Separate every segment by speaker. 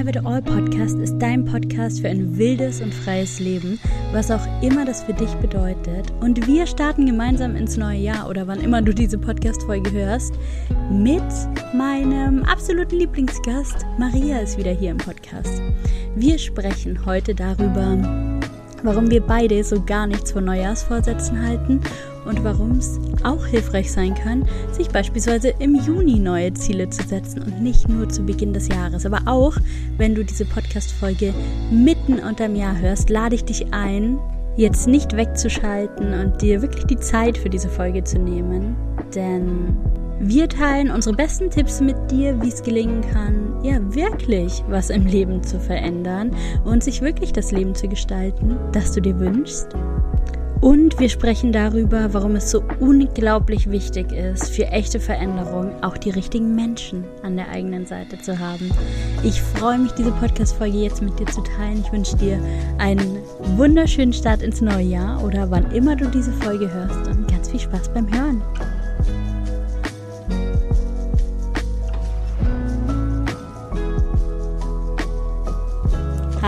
Speaker 1: Have It All Podcast ist dein Podcast für ein wildes und freies Leben, was auch immer das für dich bedeutet. Und wir starten gemeinsam ins neue Jahr oder wann immer du diese Podcast-Folge hörst, mit meinem absoluten Lieblingsgast. Maria ist wieder hier im Podcast. Wir sprechen heute darüber, warum wir beide so gar nichts von Neujahrsvorsätzen halten und warum es auch hilfreich sein kann, sich beispielsweise im Juni neue Ziele zu setzen und nicht nur zu Beginn des Jahres. Aber auch, wenn du diese Podcast-Folge mitten unterm Jahr hörst, lade ich dich ein, jetzt nicht wegzuschalten und dir wirklich die Zeit für diese Folge zu nehmen. Denn wir teilen unsere besten Tipps mit dir, wie es gelingen kann, ja wirklich was im Leben zu verändern und sich wirklich das Leben zu gestalten, das du dir wünschst. Und wir sprechen darüber, warum es so unglaublich wichtig ist, für echte Veränderung auch die richtigen Menschen an der eigenen Seite zu haben. Ich freue mich, diese Podcast-Folge jetzt mit dir zu teilen. Ich wünsche dir einen wunderschönen Start ins neue Jahr oder wann immer du diese Folge hörst und ganz viel Spaß beim Hören.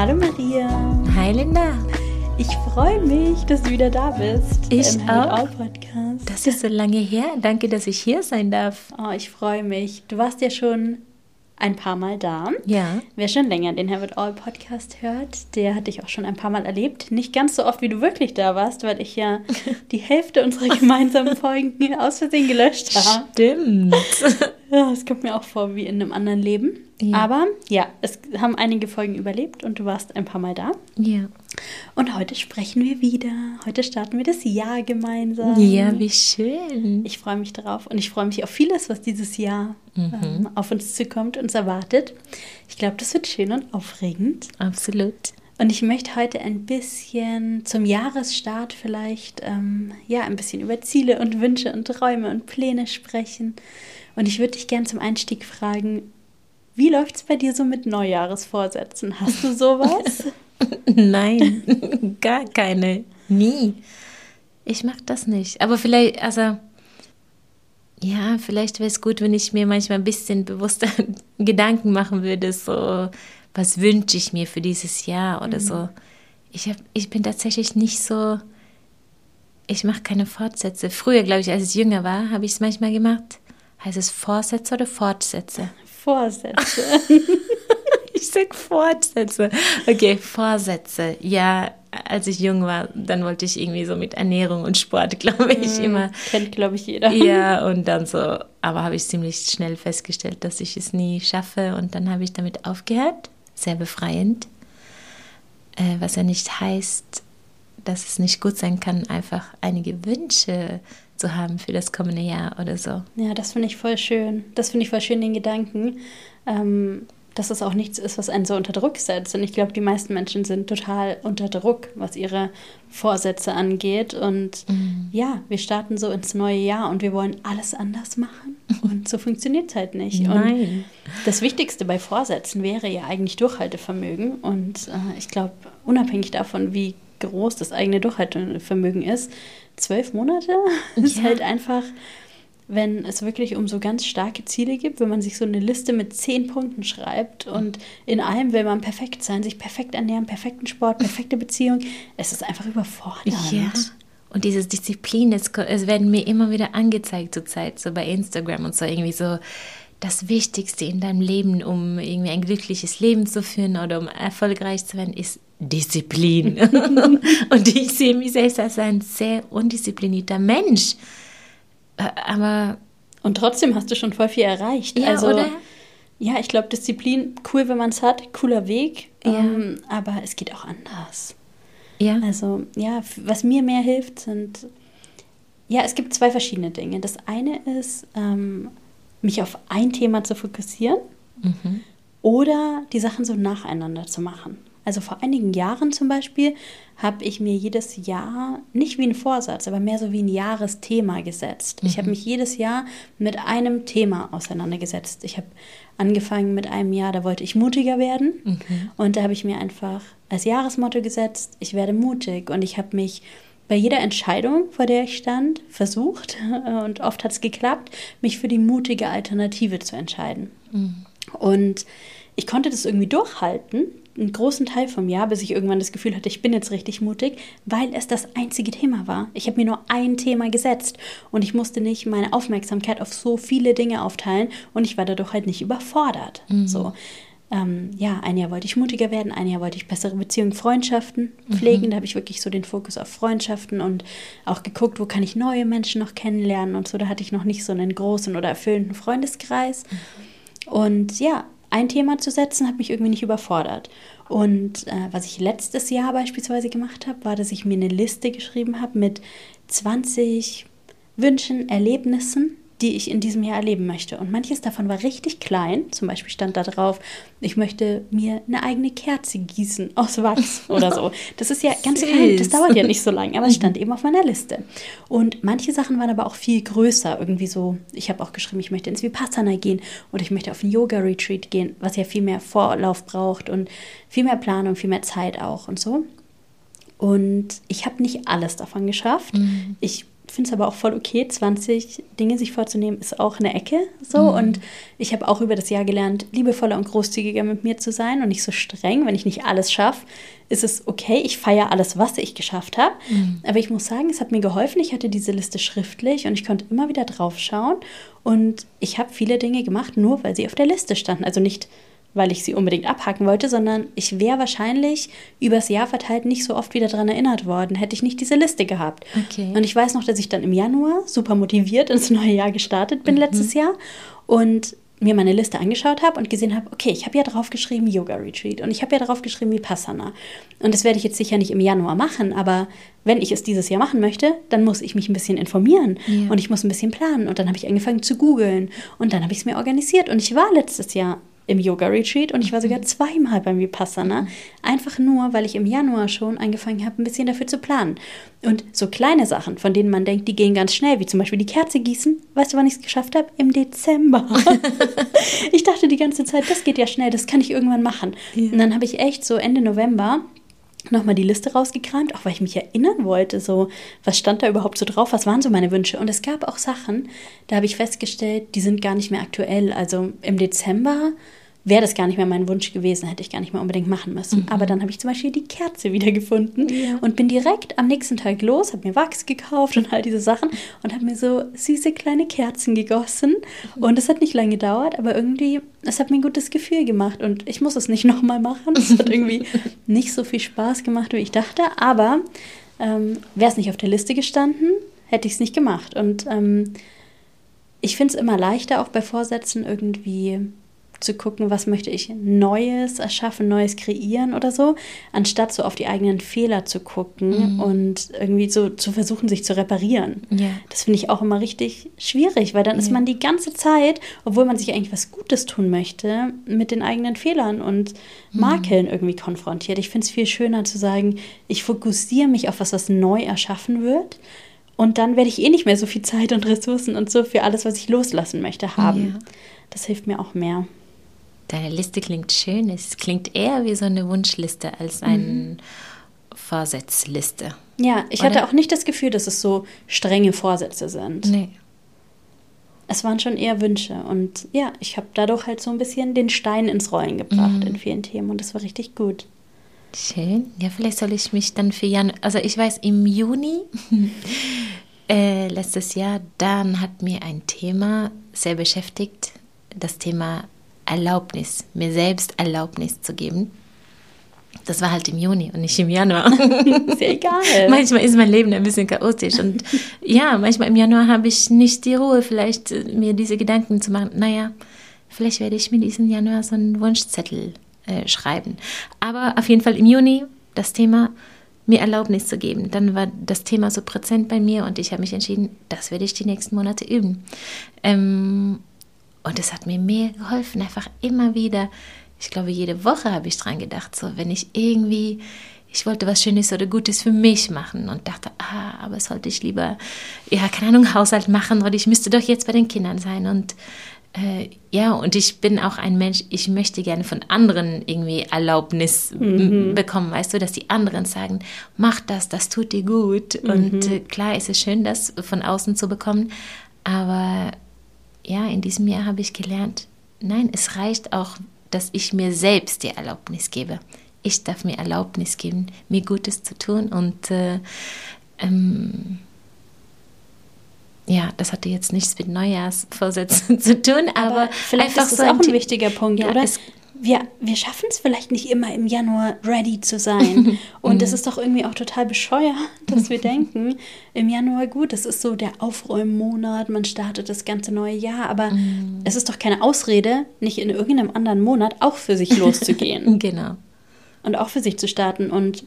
Speaker 1: Hallo Maria.
Speaker 2: Hi Linda.
Speaker 1: Ich freue mich, dass du wieder da bist.
Speaker 2: Ich auch. Podcast. Das ist so lange her. Danke, dass ich hier sein darf.
Speaker 1: Oh, ich freue mich. Du warst ja schon ein paar Mal da.
Speaker 2: Ja.
Speaker 1: Wer schon länger den Have It All Podcast hört, der hat dich auch schon ein paar Mal erlebt. Nicht ganz so oft, wie du wirklich da warst, weil ich ja die Hälfte unserer gemeinsamen Folgen aus Versehen gelöscht habe.
Speaker 2: Stimmt.
Speaker 1: Ja, es kommt mir auch vor wie in einem anderen Leben. Ja. Aber ja, es haben einige Folgen überlebt und du warst ein paar Mal da.
Speaker 2: Ja.
Speaker 1: Und heute sprechen wir wieder. Heute starten wir das Jahr gemeinsam.
Speaker 2: Ja, wie schön.
Speaker 1: Ich freue mich darauf und ich freue mich auf vieles, was dieses Jahr mhm. ähm, auf uns zukommt, uns erwartet. Ich glaube, das wird schön und aufregend.
Speaker 2: Absolut.
Speaker 1: Und ich möchte heute ein bisschen zum Jahresstart vielleicht, ähm, ja, ein bisschen über Ziele und Wünsche und Träume und Pläne sprechen. Und ich würde dich gerne zum Einstieg fragen, wie läuft es bei dir so mit Neujahresvorsätzen? Hast du sowas?
Speaker 2: Nein, gar keine. Nie. Ich mag das nicht. Aber vielleicht, also, ja, vielleicht wäre es gut, wenn ich mir manchmal ein bisschen bewusster Gedanken machen würde, so, was wünsche ich mir für dieses Jahr oder mhm. so. Ich, hab, ich bin tatsächlich nicht so, ich mache keine Fortsätze. Früher, glaube ich, als ich jünger war, habe ich es manchmal gemacht. Heißt es Vorsätze oder Fortsätze?
Speaker 1: Vorsätze.
Speaker 2: ich sag Fortsätze. Okay, Vorsätze. Ja, als ich jung war, dann wollte ich irgendwie so mit Ernährung und Sport, glaube ich, mm, immer.
Speaker 1: Kennt, glaube ich, jeder.
Speaker 2: Ja, und dann so, aber habe ich ziemlich schnell festgestellt, dass ich es nie schaffe und dann habe ich damit aufgehört. Sehr befreiend. Äh, was ja nicht heißt, dass es nicht gut sein kann, einfach einige Wünsche zu haben für das kommende Jahr oder so.
Speaker 1: Ja, das finde ich voll schön. Das finde ich voll schön, den Gedanken, ähm, dass es auch nichts ist, was einen so unter Druck setzt. Und ich glaube, die meisten Menschen sind total unter Druck, was ihre Vorsätze angeht. Und mhm. ja, wir starten so ins neue Jahr und wir wollen alles anders machen. Und so funktioniert es halt nicht.
Speaker 2: Nein.
Speaker 1: Und das Wichtigste bei Vorsätzen wäre ja eigentlich Durchhaltevermögen. Und äh, ich glaube, unabhängig davon, wie groß das eigene Durchhaltevermögen ist, zwölf Monate ja. ist halt einfach, wenn es wirklich um so ganz starke Ziele gibt, wenn man sich so eine Liste mit zehn Punkten schreibt und in allem will man perfekt sein, sich perfekt ernähren, perfekten Sport, perfekte Beziehung, es ist einfach überfordernd.
Speaker 2: Ja. Und diese Disziplin, es, es werden mir immer wieder angezeigt zurzeit, so bei Instagram und so irgendwie so, das Wichtigste in deinem Leben, um irgendwie ein glückliches Leben zu führen oder um erfolgreich zu werden, ist Disziplin. und ich sehe mich selbst als ein sehr undisziplinierter Mensch. Äh, aber.
Speaker 1: Und trotzdem hast du schon voll viel erreicht.
Speaker 2: Ja, also, oder?
Speaker 1: Ja, ich glaube, Disziplin, cool, wenn man es hat, cooler Weg. Ja. Ähm, aber es geht auch anders.
Speaker 2: Ja.
Speaker 1: Also, ja, was mir mehr hilft, sind. Ja, es gibt zwei verschiedene Dinge. Das eine ist, ähm, mich auf ein Thema zu fokussieren mhm. oder die Sachen so nacheinander zu machen. Also vor einigen Jahren zum Beispiel habe ich mir jedes Jahr nicht wie ein Vorsatz, aber mehr so wie ein Jahresthema gesetzt. Mhm. Ich habe mich jedes Jahr mit einem Thema auseinandergesetzt. Ich habe angefangen mit einem Jahr, da wollte ich mutiger werden. Mhm. Und da habe ich mir einfach als Jahresmotto gesetzt, ich werde mutig. Und ich habe mich bei jeder Entscheidung, vor der ich stand, versucht, und oft hat es geklappt, mich für die mutige Alternative zu entscheiden. Mhm. Und ich konnte das irgendwie durchhalten, einen großen Teil vom Jahr, bis ich irgendwann das Gefühl hatte, ich bin jetzt richtig mutig, weil es das einzige Thema war. Ich habe mir nur ein Thema gesetzt und ich musste nicht meine Aufmerksamkeit auf so viele Dinge aufteilen und ich war dadurch halt nicht überfordert. Mhm. So. Ähm, ja, ein Jahr wollte ich mutiger werden, ein Jahr wollte ich bessere Beziehungen, Freundschaften pflegen. Mhm. Da habe ich wirklich so den Fokus auf Freundschaften und auch geguckt, wo kann ich neue Menschen noch kennenlernen und so. Da hatte ich noch nicht so einen großen oder erfüllenden Freundeskreis. Mhm. Und ja, ein Thema zu setzen, hat mich irgendwie nicht überfordert. Und äh, was ich letztes Jahr beispielsweise gemacht habe, war, dass ich mir eine Liste geschrieben habe mit 20 Wünschen, Erlebnissen, die ich in diesem Jahr erleben möchte. Und manches davon war richtig klein. Zum Beispiel stand da drauf, ich möchte mir eine eigene Kerze gießen aus Wachs oder so. Das ist ja ganz klein, das dauert ja nicht so lange, aber es stand eben auf meiner Liste. Und manche Sachen waren aber auch viel größer. Irgendwie so, ich habe auch geschrieben, ich möchte ins Vipassana gehen oder ich möchte auf ein Yoga-Retreat gehen, was ja viel mehr Vorlauf braucht und viel mehr Planung, viel mehr Zeit auch und so. Und ich habe nicht alles davon geschafft. Mhm. Ich finde es aber auch voll okay, 20 Dinge sich vorzunehmen, ist auch eine Ecke so. Mhm. Und ich habe auch über das Jahr gelernt, liebevoller und großzügiger mit mir zu sein und nicht so streng. Wenn ich nicht alles schaffe, ist es okay. Ich feiere alles, was ich geschafft habe. Mhm. Aber ich muss sagen, es hat mir geholfen. Ich hatte diese Liste schriftlich und ich konnte immer wieder drauf schauen. Und ich habe viele Dinge gemacht, nur weil sie auf der Liste standen. Also nicht weil ich sie unbedingt abhaken wollte, sondern ich wäre wahrscheinlich übers Jahr verteilt nicht so oft wieder daran erinnert worden, hätte ich nicht diese Liste gehabt. Okay. Und ich weiß noch, dass ich dann im Januar super motiviert ins neue Jahr gestartet bin mhm. letztes Jahr und mir meine Liste angeschaut habe und gesehen habe, okay, ich habe ja drauf geschrieben Yoga Retreat und ich habe ja drauf geschrieben Vipassana. Und das werde ich jetzt sicher nicht im Januar machen, aber wenn ich es dieses Jahr machen möchte, dann muss ich mich ein bisschen informieren ja. und ich muss ein bisschen planen. Und dann habe ich angefangen zu googeln und dann habe ich es mir organisiert. Und ich war letztes Jahr im Yoga-Retreat und ich war sogar mhm. zweimal beim Vipassana. Einfach nur, weil ich im Januar schon angefangen habe, ein bisschen dafür zu planen. Und so kleine Sachen, von denen man denkt, die gehen ganz schnell, wie zum Beispiel die Kerze gießen. Weißt du, wann ich es geschafft habe? Im Dezember. ich dachte die ganze Zeit, das geht ja schnell, das kann ich irgendwann machen. Ja. Und dann habe ich echt so Ende November nochmal die Liste rausgekramt, auch weil ich mich erinnern wollte, so, was stand da überhaupt so drauf, was waren so meine Wünsche. Und es gab auch Sachen, da habe ich festgestellt, die sind gar nicht mehr aktuell. Also im Dezember wäre das gar nicht mehr mein Wunsch gewesen, hätte ich gar nicht mehr unbedingt machen müssen. Mhm. Aber dann habe ich zum Beispiel die Kerze wiedergefunden ja. und bin direkt am nächsten Tag los, habe mir Wachs gekauft und all diese Sachen und habe mir so süße kleine Kerzen gegossen. Mhm. Und es hat nicht lange gedauert, aber irgendwie, es hat mir ein gutes Gefühl gemacht und ich muss es nicht nochmal machen. Es hat irgendwie nicht so viel Spaß gemacht, wie ich dachte. Aber ähm, wäre es nicht auf der Liste gestanden, hätte ich es nicht gemacht. Und ähm, ich finde es immer leichter, auch bei Vorsätzen irgendwie zu gucken, was möchte ich Neues erschaffen, Neues kreieren oder so, anstatt so auf die eigenen Fehler zu gucken mhm. und irgendwie so zu versuchen, sich zu reparieren. Ja. Das finde ich auch immer richtig schwierig, weil dann ja. ist man die ganze Zeit, obwohl man sich eigentlich was Gutes tun möchte, mit den eigenen Fehlern und mhm. Makeln mhm. irgendwie konfrontiert. Ich finde es viel schöner zu sagen, ich fokussiere mich auf was, was neu erschaffen wird. Und dann werde ich eh nicht mehr so viel Zeit und Ressourcen und so für alles, was ich loslassen möchte, haben. Ja. Das hilft mir auch mehr.
Speaker 2: Deine Liste klingt schön. Es klingt eher wie so eine Wunschliste als eine mhm. Vorsatzliste.
Speaker 1: Ja, ich Oder? hatte auch nicht das Gefühl, dass es so strenge Vorsätze sind. Nee. Es waren schon eher Wünsche. Und ja, ich habe dadurch halt so ein bisschen den Stein ins Rollen gebracht mhm. in vielen Themen. Und das war richtig gut.
Speaker 2: Schön. Ja, vielleicht soll ich mich dann für Januar, also ich weiß, im Juni äh, letztes Jahr, dann hat mir ein Thema sehr beschäftigt, das Thema Erlaubnis, mir selbst Erlaubnis zu geben. Das war halt im Juni und nicht im Januar.
Speaker 1: Ist ja egal.
Speaker 2: manchmal ist mein Leben ein bisschen chaotisch und ja, manchmal im Januar habe ich nicht die Ruhe, vielleicht äh, mir diese Gedanken zu machen. Naja, vielleicht werde ich mir diesen Januar so einen Wunschzettel äh, schreiben. Aber auf jeden Fall im Juni das Thema mir Erlaubnis zu geben. Dann war das Thema so präsent bei mir und ich habe mich entschieden, das werde ich die nächsten Monate üben. Ähm, und es hat mir mehr geholfen, einfach immer wieder. Ich glaube, jede Woche habe ich dran gedacht, so wenn ich irgendwie, ich wollte was Schönes oder Gutes für mich machen und dachte, ah, aber sollte ich lieber, ja, keine Ahnung, Haushalt machen oder ich müsste doch jetzt bei den Kindern sein. Und äh, ja, und ich bin auch ein Mensch, ich möchte gerne von anderen irgendwie Erlaubnis mhm. bekommen, weißt du, dass die anderen sagen, mach das, das tut dir gut. Mhm. Und äh, klar ist es schön, das von außen zu bekommen, aber ja, in diesem Jahr habe ich gelernt, nein, es reicht auch, dass ich mir selbst die Erlaubnis gebe. Ich darf mir Erlaubnis geben, mir Gutes zu tun und äh, ähm, ja, das hatte jetzt nichts mit Neujahrsvorsätzen zu tun, aber, aber
Speaker 1: vielleicht einfach ist das so auch ein wichtiger Punkt, ja, oder? Wir, wir schaffen es vielleicht nicht immer im Januar ready zu sein. Und es ist doch irgendwie auch total bescheuert, dass wir denken, im Januar gut, das ist so der Aufräummonat, man startet das ganze neue Jahr, aber mm. es ist doch keine Ausrede, nicht in irgendeinem anderen Monat auch für sich loszugehen.
Speaker 2: genau.
Speaker 1: Und auch für sich zu starten. Und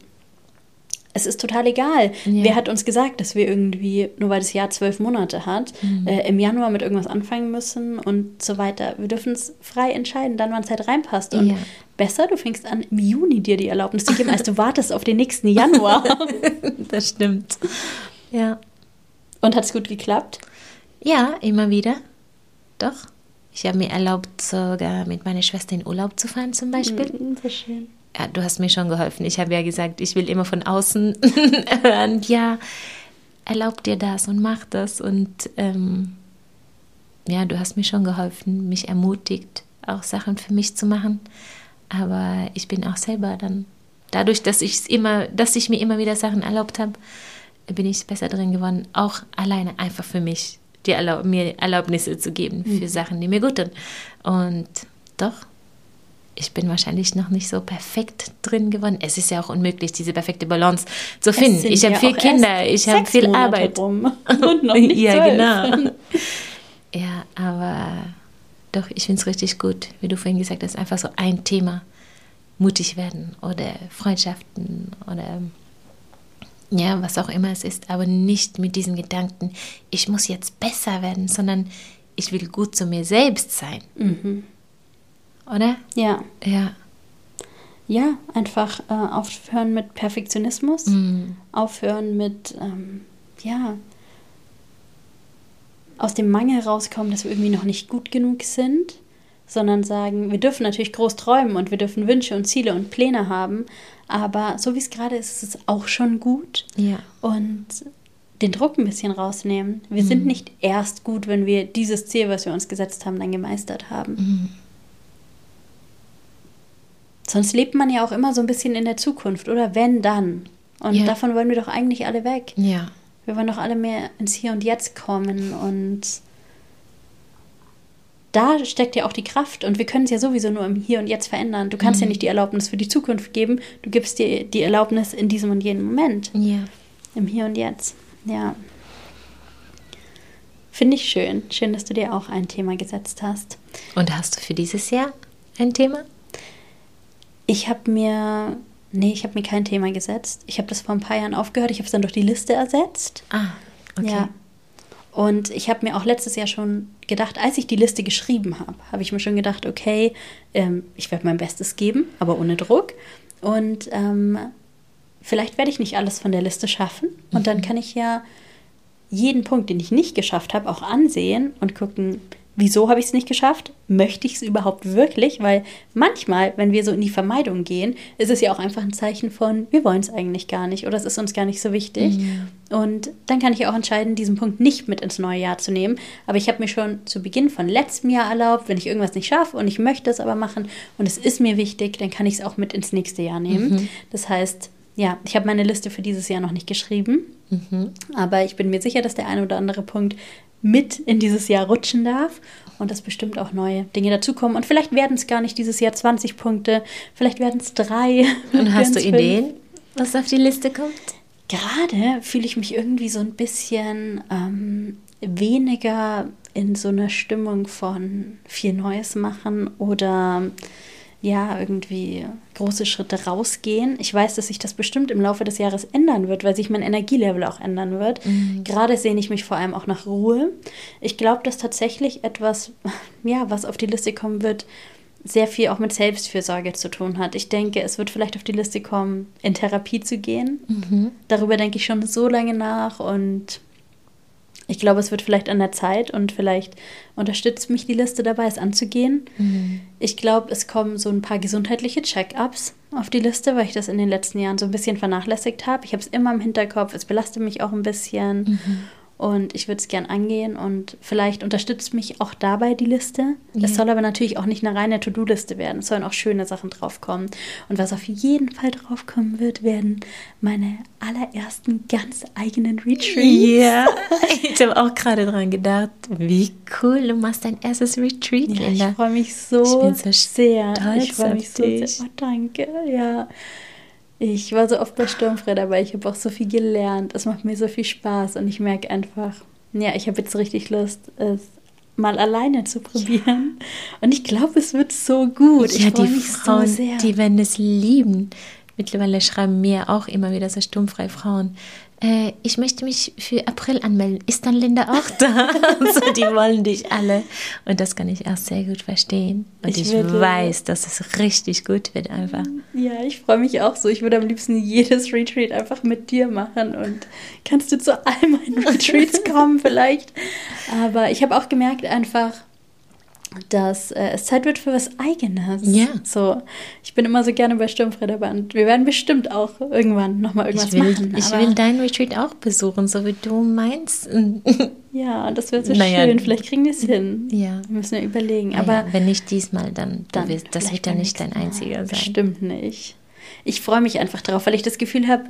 Speaker 1: es ist total egal. Ja. Wer hat uns gesagt, dass wir irgendwie, nur weil das Jahr zwölf Monate hat, mhm. äh, im Januar mit irgendwas anfangen müssen und so weiter. Wir dürfen es frei entscheiden, dann wann es halt reinpasst. Und ja. besser, du fängst an, im Juni dir die Erlaubnis zu geben, als du wartest auf den nächsten Januar.
Speaker 2: das stimmt. Ja.
Speaker 1: Und hat es gut geklappt?
Speaker 2: Ja, immer wieder. Doch. Ich habe mir erlaubt, sogar mit meiner Schwester in Urlaub zu fahren, zum Beispiel. Mhm, sehr schön ja, du hast mir schon geholfen. Ich habe ja gesagt, ich will immer von außen hören, ja, erlaub dir das und mach das. Und ähm, ja, du hast mir schon geholfen, mich ermutigt, auch Sachen für mich zu machen. Aber ich bin auch selber dann, dadurch, dass ich immer, dass ich mir immer wieder Sachen erlaubt habe, bin ich besser drin geworden, auch alleine einfach für mich die Erlaub mir Erlaubnisse zu geben für mhm. Sachen, die mir gut tun. Und doch, ich bin wahrscheinlich noch nicht so perfekt drin geworden. Es ist ja auch unmöglich, diese perfekte Balance zu finden. Ich habe ja vier Kinder, ich habe viel Monate Arbeit. Rum und noch nicht ja, zwölf. genau. Ja, aber doch, ich finde es richtig gut, wie du vorhin gesagt hast, einfach so ein Thema. Mutig werden oder Freundschaften oder ja, was auch immer es ist, aber nicht mit diesen Gedanken, ich muss jetzt besser werden, sondern ich will gut zu mir selbst sein. Mhm oder?
Speaker 1: Ja.
Speaker 2: Ja.
Speaker 1: Ja, einfach äh, aufhören mit Perfektionismus, mhm. aufhören mit, ähm, ja, aus dem Mangel rauskommen, dass wir irgendwie noch nicht gut genug sind, sondern sagen, wir dürfen natürlich groß träumen und wir dürfen Wünsche und Ziele und Pläne haben, aber so wie es gerade ist, ist es auch schon gut.
Speaker 2: Ja.
Speaker 1: Und den Druck ein bisschen rausnehmen. Wir mhm. sind nicht erst gut, wenn wir dieses Ziel, was wir uns gesetzt haben, dann gemeistert haben. Mhm. Sonst lebt man ja auch immer so ein bisschen in der Zukunft, oder wenn dann. Und ja. davon wollen wir doch eigentlich alle weg.
Speaker 2: Ja.
Speaker 1: Wir wollen doch alle mehr ins Hier und Jetzt kommen und da steckt ja auch die Kraft und wir können es ja sowieso nur im Hier und Jetzt verändern. Du kannst mhm. ja nicht die Erlaubnis für die Zukunft geben, du gibst dir die Erlaubnis in diesem und jenem Moment.
Speaker 2: Ja.
Speaker 1: Im Hier und Jetzt. Ja. Finde ich schön. Schön, dass du dir auch ein Thema gesetzt hast.
Speaker 2: Und hast du für dieses Jahr ein Thema?
Speaker 1: Ich habe mir, nee, ich habe mir kein Thema gesetzt. Ich habe das vor ein paar Jahren aufgehört. Ich habe es dann durch die Liste ersetzt.
Speaker 2: Ah, okay.
Speaker 1: Ja. Und ich habe mir auch letztes Jahr schon gedacht, als ich die Liste geschrieben habe, habe ich mir schon gedacht, okay, ähm, ich werde mein Bestes geben, aber ohne Druck. Und ähm, vielleicht werde ich nicht alles von der Liste schaffen. Und mhm. dann kann ich ja jeden Punkt, den ich nicht geschafft habe, auch ansehen und gucken, wieso habe ich es nicht geschafft? Möchte ich es überhaupt wirklich? Weil manchmal, wenn wir so in die Vermeidung gehen, ist es ja auch einfach ein Zeichen von, wir wollen es eigentlich gar nicht oder es ist uns gar nicht so wichtig. Mhm. Und dann kann ich auch entscheiden, diesen Punkt nicht mit ins neue Jahr zu nehmen. Aber ich habe mir schon zu Beginn von letztem Jahr erlaubt, wenn ich irgendwas nicht schaffe und ich möchte es aber machen und es ist mir wichtig, dann kann ich es auch mit ins nächste Jahr nehmen. Mhm. Das heißt, ja, ich habe meine Liste für dieses Jahr noch nicht geschrieben, mhm. aber ich bin mir sicher, dass der eine oder andere Punkt mit in dieses Jahr rutschen darf und dass bestimmt auch neue Dinge dazukommen. Und vielleicht werden es gar nicht dieses Jahr 20 Punkte, vielleicht werden es drei.
Speaker 2: Und hast du Ideen, was auf die Liste kommt?
Speaker 1: Gerade fühle ich mich irgendwie so ein bisschen ähm, weniger in so einer Stimmung von viel Neues machen oder ja, irgendwie große Schritte rausgehen. Ich weiß, dass sich das bestimmt im Laufe des Jahres ändern wird, weil sich mein Energielevel auch ändern wird. Mhm. Gerade sehne ich mich vor allem auch nach Ruhe. Ich glaube, dass tatsächlich etwas, ja, was auf die Liste kommen wird, sehr viel auch mit Selbstfürsorge zu tun hat. Ich denke, es wird vielleicht auf die Liste kommen, in Therapie zu gehen. Mhm. Darüber denke ich schon so lange nach und ich glaube, es wird vielleicht an der Zeit und vielleicht unterstützt mich die Liste dabei, es anzugehen. Mhm. Ich glaube, es kommen so ein paar gesundheitliche Check-ups auf die Liste, weil ich das in den letzten Jahren so ein bisschen vernachlässigt habe. Ich habe es immer im Hinterkopf, es belastet mich auch ein bisschen. Mhm. Und ich würde es gern angehen und vielleicht unterstützt mich auch dabei die Liste. Ja. Es soll aber natürlich auch nicht eine reine To-Do-Liste werden. Es sollen auch schöne Sachen draufkommen. Und was auf jeden Fall draufkommen wird, werden meine allerersten ganz eigenen Retreats.
Speaker 2: Ja, ich habe auch gerade dran gedacht, wie cool, du machst dein erstes Retreat,
Speaker 1: ja, Linda. Ich freue mich so, so sehr. Ich freue mich so sehr. Oh, danke, ja. Ich war so oft bei Sturmfrei dabei, ich habe auch so viel gelernt. Es macht mir so viel Spaß und ich merke einfach, ja, ich habe jetzt richtig Lust, es mal alleine zu probieren. Ja. Und ich glaube, es wird so gut.
Speaker 2: Ja, ich die mich Frauen, so sehr. die werden es lieben. Mittlerweile schreiben mir auch immer wieder so sturmfreie Frauen äh, ich möchte mich für April anmelden. Ist dann Linda auch da? also, die wollen dich alle. Und das kann ich auch sehr gut verstehen. Und ich, ich weiß, dass es richtig gut wird einfach.
Speaker 1: Ja, ich freue mich auch so. Ich würde am liebsten jedes Retreat einfach mit dir machen. Und kannst du zu all meinen Retreats kommen vielleicht? Aber ich habe auch gemerkt einfach, dass äh, es Zeit wird für was Eigenes. Ja. So, ich bin immer so gerne bei und wir werden bestimmt auch irgendwann nochmal irgendwas
Speaker 2: ich will,
Speaker 1: machen.
Speaker 2: Ich will dein Retreat auch besuchen, so wie du meinst.
Speaker 1: ja, das wäre so naja, schön. Vielleicht kriegen wir es hin. Ja. Wir müssen ja überlegen.
Speaker 2: Naja, aber wenn nicht diesmal, dann, dann wirst, das wird ja nicht dein einziger sein.
Speaker 1: Stimmt nicht. Ich freue mich einfach drauf, weil ich das Gefühl habe,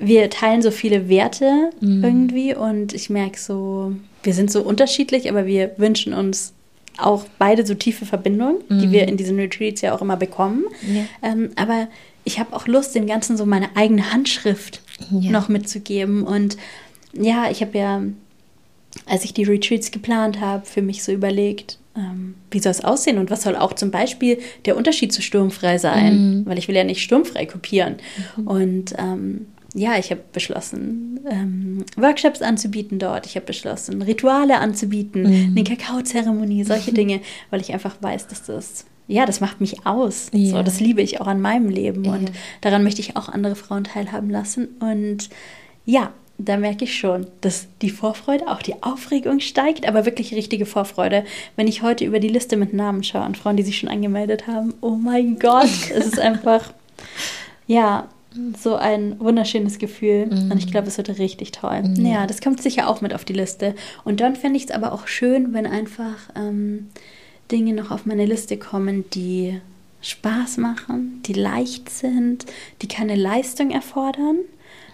Speaker 1: wir teilen so viele Werte mhm. irgendwie und ich merke so, wir sind so unterschiedlich, aber wir wünschen uns auch beide so tiefe Verbindungen, mhm. die wir in diesen Retreats ja auch immer bekommen. Ja. Ähm, aber ich habe auch Lust, dem Ganzen so meine eigene Handschrift ja. noch mitzugeben. Und ja, ich habe ja, als ich die Retreats geplant habe, für mich so überlegt, ähm, wie soll es aussehen und was soll auch zum Beispiel der Unterschied zu sturmfrei sein, mhm. weil ich will ja nicht sturmfrei kopieren. Mhm. Und ähm, ja, ich habe beschlossen, ähm, Workshops anzubieten dort. Ich habe beschlossen, Rituale anzubieten, mhm. eine Kakaozeremonie, solche Dinge, weil ich einfach weiß, dass das, ja, das macht mich aus. Ja. So, das liebe ich auch an meinem Leben ja. und daran möchte ich auch andere Frauen teilhaben lassen. Und ja, da merke ich schon, dass die Vorfreude, auch die Aufregung steigt, aber wirklich richtige Vorfreude. Wenn ich heute über die Liste mit Namen schaue an Frauen, die sich schon angemeldet haben, oh mein Gott, es ist einfach, ja, so ein wunderschönes Gefühl. Mhm. Und ich glaube, es wird richtig toll. Mhm. Ja, das kommt sicher auch mit auf die Liste. Und dann fände ich es aber auch schön, wenn einfach ähm, Dinge noch auf meine Liste kommen, die Spaß machen, die leicht sind, die keine Leistung erfordern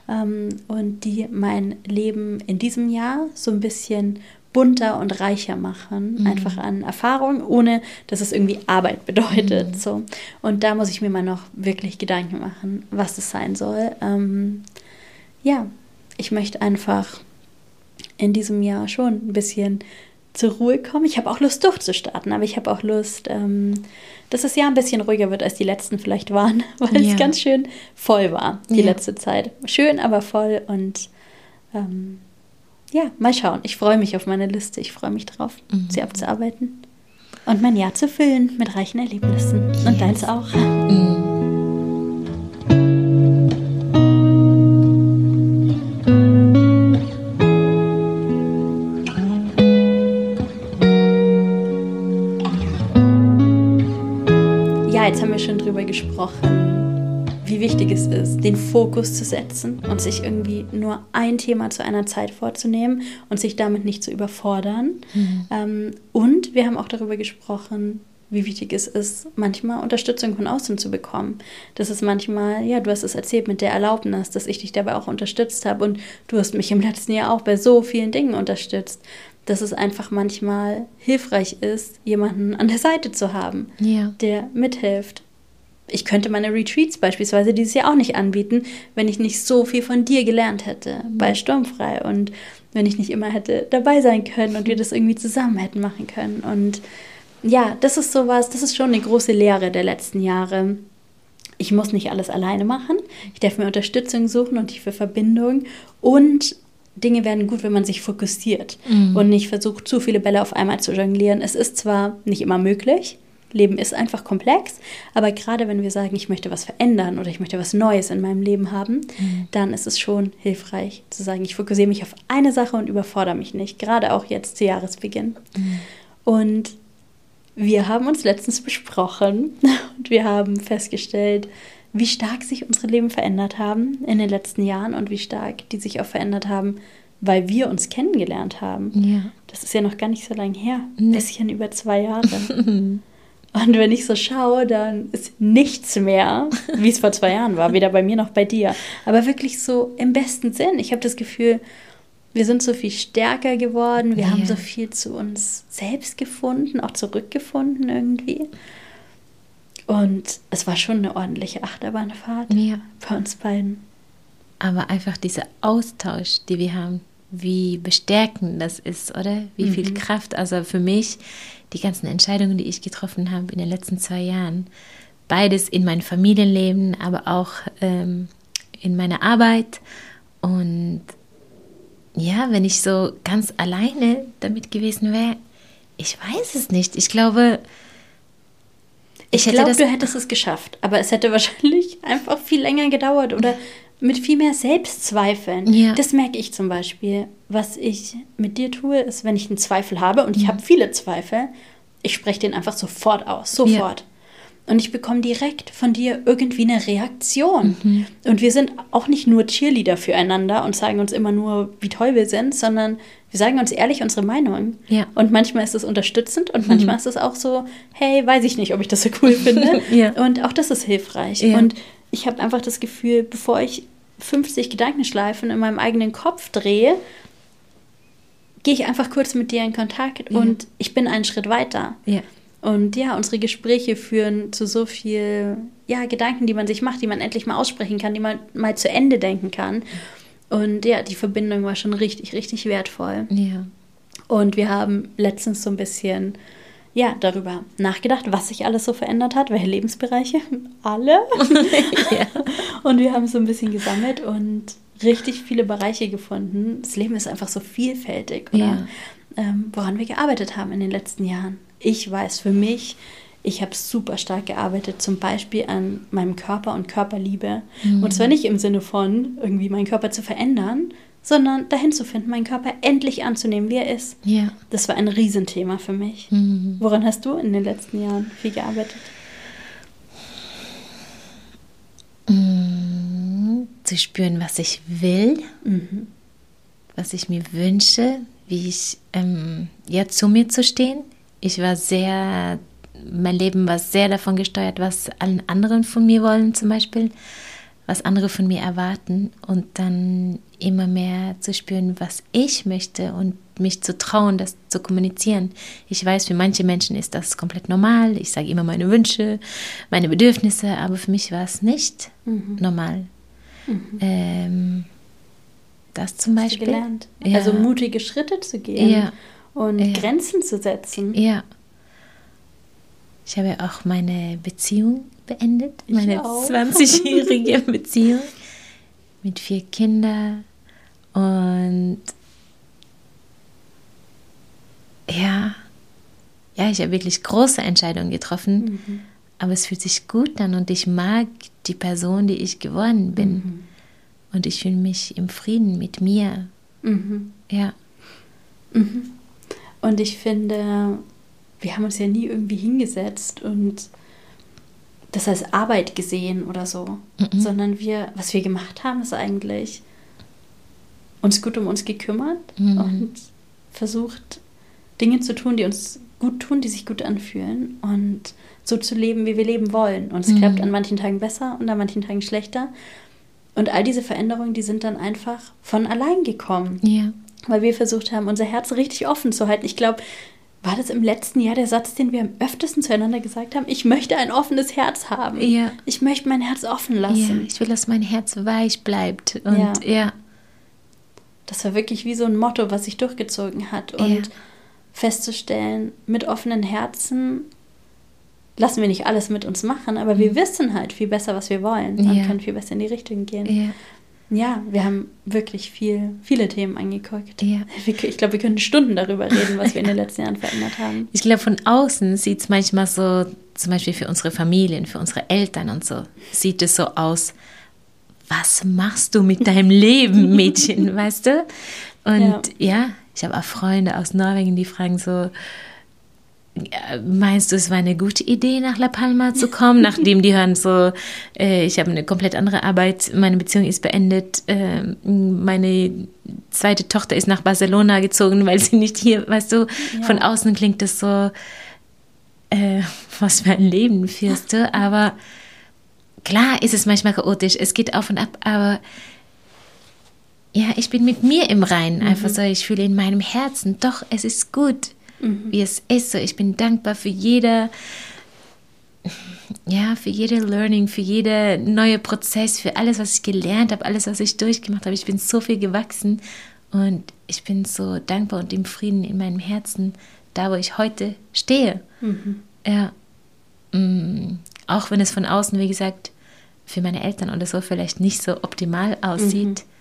Speaker 1: ähm, und die mein Leben in diesem Jahr so ein bisschen bunter und reicher machen, mhm. einfach an Erfahrung, ohne dass es irgendwie Arbeit bedeutet. Mhm. So. Und da muss ich mir mal noch wirklich Gedanken machen, was es sein soll. Ähm, ja, ich möchte einfach in diesem Jahr schon ein bisschen zur Ruhe kommen. Ich habe auch Lust durchzustarten, aber ich habe auch Lust, ähm, dass das Jahr ein bisschen ruhiger wird, als die letzten vielleicht waren, weil ja. es ganz schön voll war, die ja. letzte Zeit. Schön, aber voll und ähm, ja, mal schauen. Ich freue mich auf meine Liste. Ich freue mich drauf, mhm. sie abzuarbeiten und mein Jahr zu füllen mit reichen Erlebnissen. Yes. Und deins auch. Mhm. Ja, jetzt haben wir schon drüber gesprochen wie wichtig es ist, den Fokus zu setzen und sich irgendwie nur ein Thema zu einer Zeit vorzunehmen und sich damit nicht zu überfordern. Mhm. Ähm, und wir haben auch darüber gesprochen, wie wichtig es ist, manchmal Unterstützung von außen zu bekommen. Das ist manchmal, ja, du hast es erzählt mit der Erlaubnis, dass ich dich dabei auch unterstützt habe und du hast mich im letzten Jahr auch bei so vielen Dingen unterstützt, dass es einfach manchmal hilfreich ist, jemanden an der Seite zu haben, ja. der mithilft ich könnte meine Retreats beispielsweise dieses Jahr auch nicht anbieten, wenn ich nicht so viel von dir gelernt hätte bei Sturmfrei und wenn ich nicht immer hätte dabei sein können und wir das irgendwie zusammen hätten machen können. Und ja, das ist sowas, das ist schon eine große Lehre der letzten Jahre. Ich muss nicht alles alleine machen. Ich darf mir Unterstützung suchen und tiefe Verbindung. Und Dinge werden gut, wenn man sich fokussiert mhm. und nicht versucht, zu viele Bälle auf einmal zu jonglieren. Es ist zwar nicht immer möglich, Leben ist einfach komplex, aber gerade wenn wir sagen, ich möchte was verändern oder ich möchte was Neues in meinem Leben haben, mhm. dann ist es schon hilfreich zu sagen, ich fokussiere mich auf eine Sache und überfordere mich nicht, gerade auch jetzt zu Jahresbeginn. Mhm. Und wir haben uns letztens besprochen und wir haben festgestellt, wie stark sich unsere Leben verändert haben in den letzten Jahren und wie stark die sich auch verändert haben, weil wir uns kennengelernt haben. Ja. Das ist ja noch gar nicht so lange her. Ein bisschen über zwei Jahre. Und wenn ich so schaue, dann ist nichts mehr, wie es vor zwei Jahren war, weder bei mir noch bei dir. Aber wirklich so im besten Sinn. Ich habe das Gefühl, wir sind so viel stärker geworden, wir ja. haben so viel zu uns selbst gefunden, auch zurückgefunden irgendwie. Und es war schon eine ordentliche Achterbahnfahrt ja. bei uns beiden.
Speaker 2: Aber einfach dieser Austausch, die wir haben, wie bestärkend das ist, oder? Wie mhm. viel Kraft. Also für mich, die ganzen Entscheidungen, die ich getroffen habe in den letzten zwei Jahren, beides in meinem Familienleben, aber auch ähm, in meiner Arbeit. Und ja, wenn ich so ganz alleine damit gewesen wäre, ich weiß es nicht. Ich glaube,
Speaker 1: ich, ich glaube, du hättest es geschafft, aber es hätte wahrscheinlich einfach viel länger gedauert oder mit viel mehr Selbstzweifeln. Ja. Das merke ich zum Beispiel. Was ich mit dir tue, ist, wenn ich einen Zweifel habe und ich habe viele Zweifel, ich spreche den einfach sofort aus, sofort. Ja. Und ich bekomme direkt von dir irgendwie eine Reaktion. Mhm. Und wir sind auch nicht nur Cheerleader füreinander und sagen uns immer nur, wie toll wir sind, sondern wir sagen uns ehrlich unsere Meinung. Und manchmal ist es unterstützend und manchmal mhm. ist es auch so, hey, weiß ich nicht, ob ich das so cool finde. Und auch das ist hilfreich. Und ich habe einfach das Gefühl, bevor ich 50 Gedankenschleifen in meinem eigenen Kopf drehe, gehe ich einfach kurz mit dir in Kontakt ja. und ich bin einen Schritt weiter. Ja. Und ja, unsere Gespräche führen zu so viel ja, Gedanken, die man sich macht, die man endlich mal aussprechen kann, die man mal zu Ende denken kann. Und ja, die Verbindung war schon richtig, richtig wertvoll. Ja. Und wir haben letztens so ein bisschen ja, darüber nachgedacht, was sich alles so verändert hat, welche Lebensbereiche, alle. ja. Und wir haben so ein bisschen gesammelt und richtig viele Bereiche gefunden. Das Leben ist einfach so vielfältig, oder? Ja. Ähm, woran wir gearbeitet haben in den letzten Jahren. Ich weiß für mich, ich habe super stark gearbeitet, zum Beispiel an meinem Körper und Körperliebe. Mhm. Und zwar nicht im Sinne von, irgendwie meinen Körper zu verändern, sondern dahin zu finden, meinen Körper endlich anzunehmen, wie er ist. Ja. Das war ein Riesenthema für mich. Mhm. Woran hast du in den letzten Jahren viel gearbeitet?
Speaker 2: Mhm. Zu spüren, was ich will, mhm. was ich mir wünsche, wie ich ähm, ja zu mir zu stehen. Ich war sehr, mein Leben war sehr davon gesteuert, was allen anderen von mir wollen, zum Beispiel was andere von mir erwarten und dann immer mehr zu spüren, was ich möchte und mich zu trauen, das zu kommunizieren. Ich weiß, für manche Menschen ist das komplett normal. Ich sage immer meine Wünsche, meine Bedürfnisse, aber für mich war es nicht mhm. normal. Mhm. Ähm, das zum Hast Beispiel.
Speaker 1: gelernt. Ja. Also mutige Schritte zu gehen ja. und ja. Grenzen zu setzen.
Speaker 2: Ja. Ich habe auch meine Beziehung beendet, meine 20-jährige Beziehung mit vier Kindern und ja, ja, ich habe wirklich große Entscheidungen getroffen, mhm. aber es fühlt sich gut an und ich mag die Person, die ich geworden bin. Mhm. Und ich fühle mich im Frieden mit mir. Mhm. Ja.
Speaker 1: Mhm. Und ich finde, wir haben uns ja nie irgendwie hingesetzt und das als Arbeit gesehen oder so, mhm. sondern wir, was wir gemacht haben, ist eigentlich uns gut um uns gekümmert mhm. und versucht, Dinge zu tun, die uns gut tun, die sich gut anfühlen und so zu leben, wie wir leben wollen. Und es mhm. klappt an manchen Tagen besser und an manchen Tagen schlechter. Und all diese Veränderungen, die sind dann einfach von allein gekommen. Ja. Weil wir versucht haben, unser Herz richtig offen zu halten. Ich glaube, war das im letzten Jahr der Satz, den wir am öftesten zueinander gesagt haben? Ich möchte ein offenes Herz haben. Ja. Ich möchte mein Herz offen lassen.
Speaker 2: Ja, ich will, dass mein Herz weich bleibt. Und ja. ja.
Speaker 1: Das war wirklich wie so ein Motto, was sich durchgezogen hat. Und ja. festzustellen, mit offenen Herzen lassen wir nicht alles mit uns machen, aber wir mhm. wissen halt viel besser, was wir wollen und können viel besser in die Richtung gehen. Ja, wir haben wirklich viel, viele Themen angeguckt.
Speaker 2: Ja.
Speaker 1: Ich glaube, wir können Stunden darüber reden, was wir in den letzten Jahren verändert haben.
Speaker 2: Ich glaube, von außen sieht es manchmal so, zum Beispiel für unsere Familien, für unsere Eltern und so, sieht es so aus, was machst du mit deinem Leben, Mädchen, weißt du? Und ja, ja ich habe auch Freunde aus Norwegen, die fragen so, Meinst du, es war eine gute Idee, nach La Palma zu kommen, nachdem die hören so, äh, ich habe eine komplett andere Arbeit, meine Beziehung ist beendet, äh, meine zweite Tochter ist nach Barcelona gezogen, weil sie nicht hier, weißt du, ja. von außen klingt das so, äh, was für ein Leben führst du, aber klar ist es manchmal chaotisch, es geht auf und ab, aber ja, ich bin mit mir im Reinen, mhm. einfach so, ich fühle in meinem Herzen, doch, es ist gut mhm. wie es ist. So, ich bin dankbar für jede, ja, für jede Learning, für jeden neue Prozess, für alles, was ich gelernt habe, alles, was ich durchgemacht habe. Ich bin so viel gewachsen und ich bin so dankbar und im Frieden in meinem Herzen, da wo ich heute stehe. Mhm. Ja. Mhm. Auch wenn es von außen, wie gesagt, für meine Eltern oder so vielleicht nicht so optimal aussieht. Mhm.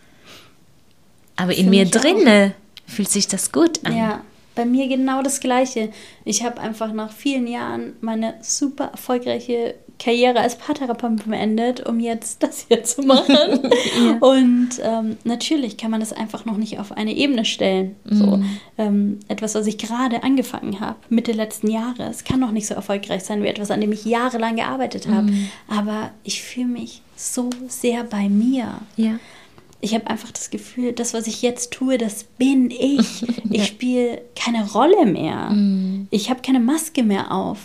Speaker 2: Aber in mir drinne fühlt sich das gut an.
Speaker 1: Ja, bei mir genau das Gleiche. Ich habe einfach nach vielen Jahren meine super erfolgreiche Karriere als Paartherapeutin beendet, um jetzt das hier zu machen. ja. Und ähm, natürlich kann man das einfach noch nicht auf eine Ebene stellen. Mhm. So ähm, etwas, was ich gerade angefangen habe, Mitte letzten Jahres, kann noch nicht so erfolgreich sein wie etwas, an dem ich jahrelang gearbeitet habe. Mhm. Aber ich fühle mich so sehr bei mir.
Speaker 2: Ja
Speaker 1: ich habe einfach das Gefühl, das, was ich jetzt tue, das bin ich. Ich ja. spiele keine Rolle mehr. Mm. Ich habe keine Maske mehr auf.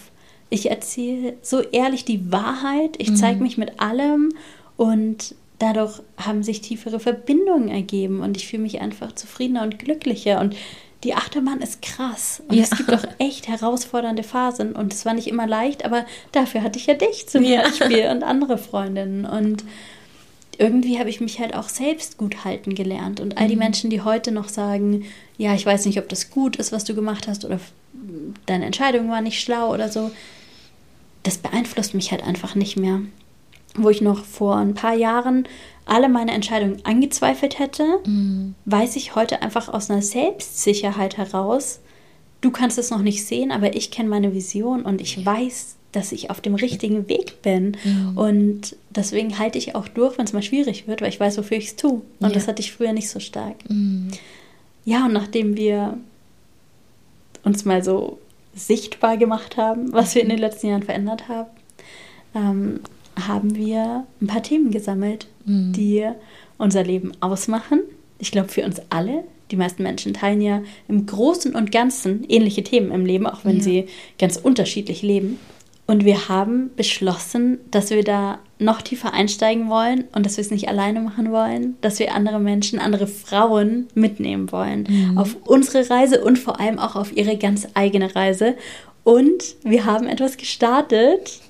Speaker 1: Ich erzähle so ehrlich die Wahrheit. Ich mm. zeige mich mit allem und dadurch haben sich tiefere Verbindungen ergeben und ich fühle mich einfach zufriedener und glücklicher und die Achterbahn ist krass und ja. es gibt auch echt herausfordernde Phasen und es war nicht immer leicht, aber dafür hatte ich ja dich zum ja. Beispiel und andere Freundinnen und irgendwie habe ich mich halt auch selbst gut halten gelernt. Und all die mhm. Menschen, die heute noch sagen, ja, ich weiß nicht, ob das gut ist, was du gemacht hast, oder deine Entscheidung war nicht schlau oder so, das beeinflusst mich halt einfach nicht mehr. Wo ich noch vor ein paar Jahren alle meine Entscheidungen angezweifelt hätte, mhm. weiß ich heute einfach aus einer Selbstsicherheit heraus, du kannst es noch nicht sehen, aber ich kenne meine Vision und ich weiß, dass ich auf dem richtigen Weg bin. Mhm. Und deswegen halte ich auch durch, wenn es mal schwierig wird, weil ich weiß, wofür ich es tue. Und ja. das hatte ich früher nicht so stark. Mhm. Ja, und nachdem wir uns mal so sichtbar gemacht haben, was wir in den letzten Jahren verändert haben, ähm, haben wir ein paar Themen gesammelt, mhm. die unser Leben ausmachen. Ich glaube, für uns alle. Die meisten Menschen teilen ja im Großen und Ganzen ähnliche Themen im Leben, auch wenn ja. sie ganz unterschiedlich leben. Und wir haben beschlossen, dass wir da noch tiefer einsteigen wollen und dass wir es nicht alleine machen wollen, dass wir andere Menschen, andere Frauen mitnehmen wollen mhm. auf unsere Reise und vor allem auch auf ihre ganz eigene Reise. Und wir haben etwas gestartet.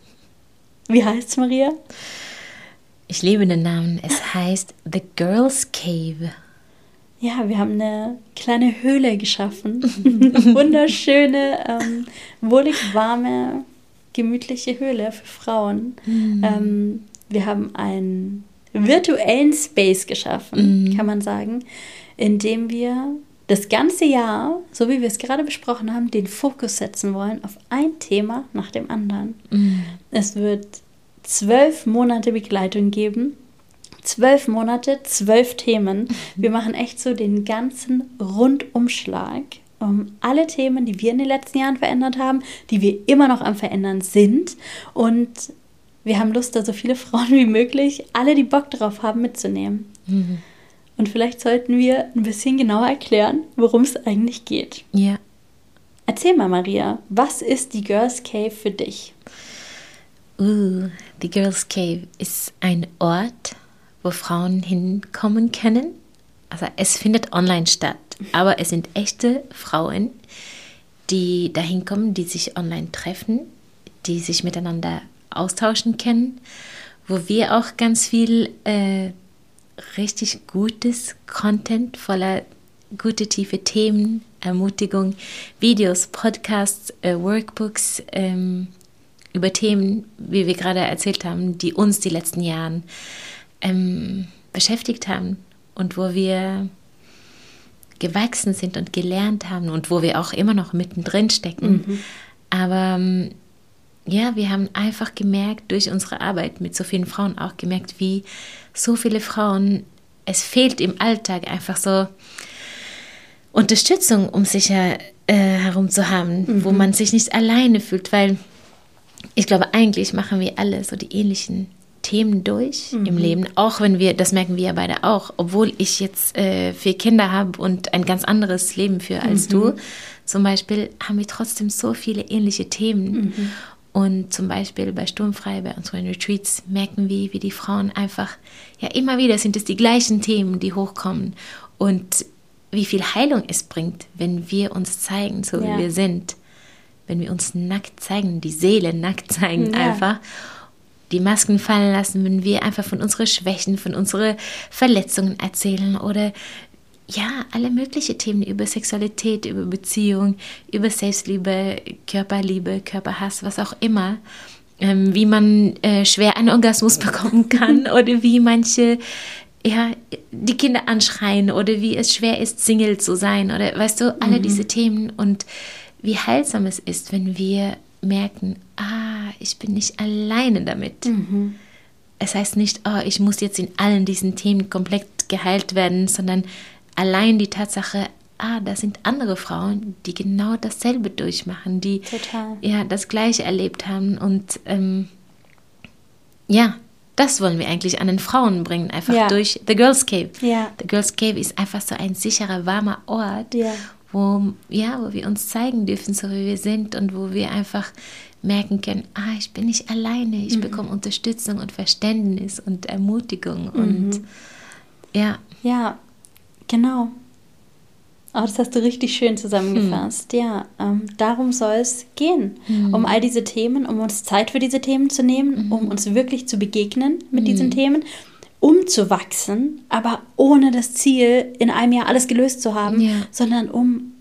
Speaker 1: Wie heißt es, Maria?
Speaker 2: Ich liebe den Namen. Es heißt The Girls Cave.
Speaker 1: Ja, wir haben eine kleine Höhle geschaffen. Wunderschöne, ähm, wohlig warme gemütliche Höhle für Frauen. Mhm. Ähm, wir haben einen virtuellen Space geschaffen, mhm. kann man sagen, in dem wir das ganze Jahr, so wie wir es gerade besprochen haben, den Fokus setzen wollen auf ein Thema nach dem anderen. Mhm. Es wird zwölf Monate Begleitung geben. Zwölf Monate, zwölf Themen. Wir machen echt so den ganzen Rundumschlag um alle Themen, die wir in den letzten Jahren verändert haben, die wir immer noch am Verändern sind. Und wir haben Lust, da so viele Frauen wie möglich, alle, die Bock drauf haben, mitzunehmen. Mhm. Und vielleicht sollten wir ein bisschen genauer erklären, worum es eigentlich geht.
Speaker 2: Ja.
Speaker 1: Erzähl mal, Maria, was ist die Girls Cave für dich?
Speaker 2: Uh, die Girls Cave ist ein Ort, wo Frauen hinkommen können. Also es findet online statt. Aber es sind echte Frauen, die dahin kommen, die sich online treffen, die sich miteinander austauschen können, wo wir auch ganz viel äh, richtig gutes Content voller gute tiefe Themen, Ermutigung, Videos, Podcasts, äh, Workbooks ähm, über Themen, wie wir gerade erzählt haben, die uns die letzten Jahren ähm, beschäftigt haben und wo wir gewachsen sind und gelernt haben und wo wir auch immer noch mittendrin stecken. Mhm. Aber ähm, ja, wir haben einfach gemerkt, durch unsere Arbeit mit so vielen Frauen auch gemerkt, wie so viele Frauen, es fehlt im Alltag einfach so Unterstützung um sich äh, herum zu haben, mhm. wo man sich nicht alleine fühlt, weil ich glaube, eigentlich machen wir alle so die ähnlichen Themen durch mhm. im Leben, auch wenn wir, das merken wir ja beide auch, obwohl ich jetzt äh, vier Kinder habe und ein ganz anderes Leben führe als mhm. du, zum Beispiel, haben wir trotzdem so viele ähnliche Themen. Mhm. Und zum Beispiel bei Sturmfrei, bei unseren Retreats, merken wir, wie die Frauen einfach, ja, immer wieder sind es die gleichen Themen, die hochkommen. Und wie viel Heilung es bringt, wenn wir uns zeigen, so ja. wie wir sind. Wenn wir uns nackt zeigen, die Seele nackt zeigen ja. einfach die Masken fallen lassen, wenn wir einfach von unseren Schwächen, von unseren Verletzungen erzählen oder ja, alle möglichen Themen über Sexualität, über Beziehung, über Selbstliebe, Körperliebe, Körperhass, was auch immer. Ähm, wie man äh, schwer einen Orgasmus bekommen kann oder wie manche ja, die Kinder anschreien oder wie es schwer ist, Single zu sein oder weißt du, alle mhm. diese Themen und wie heilsam es ist, wenn wir merken, ah, ich bin nicht alleine damit. Mhm. Es heißt nicht, oh, ich muss jetzt in allen diesen Themen komplett geheilt werden, sondern allein die Tatsache, ah, da sind andere Frauen, die genau dasselbe durchmachen, die Total. ja das Gleiche erlebt haben und ähm, ja, das wollen wir eigentlich an den Frauen bringen, einfach ja. durch The Girls Cave. Ja. The Girls Cave ist einfach so ein sicherer, warmer Ort, ja wo, ja, wo wir uns zeigen dürfen, so wie wir sind und wo wir einfach merken können, ah, ich bin nicht alleine, ich mhm. bekomme Unterstützung und Verständnis und Ermutigung und mhm. ja.
Speaker 1: Ja, genau. Oh, das hast du richtig schön zusammengefasst. Hm. Ja, ähm, darum soll es gehen. Hm. Um all diese Themen, um uns Zeit für diese Themen zu nehmen, mhm. um uns wirklich zu begegnen mit diesen mhm. Themen um zu wachsen, aber ohne das Ziel, in einem Jahr alles gelöst zu haben, ja. sondern um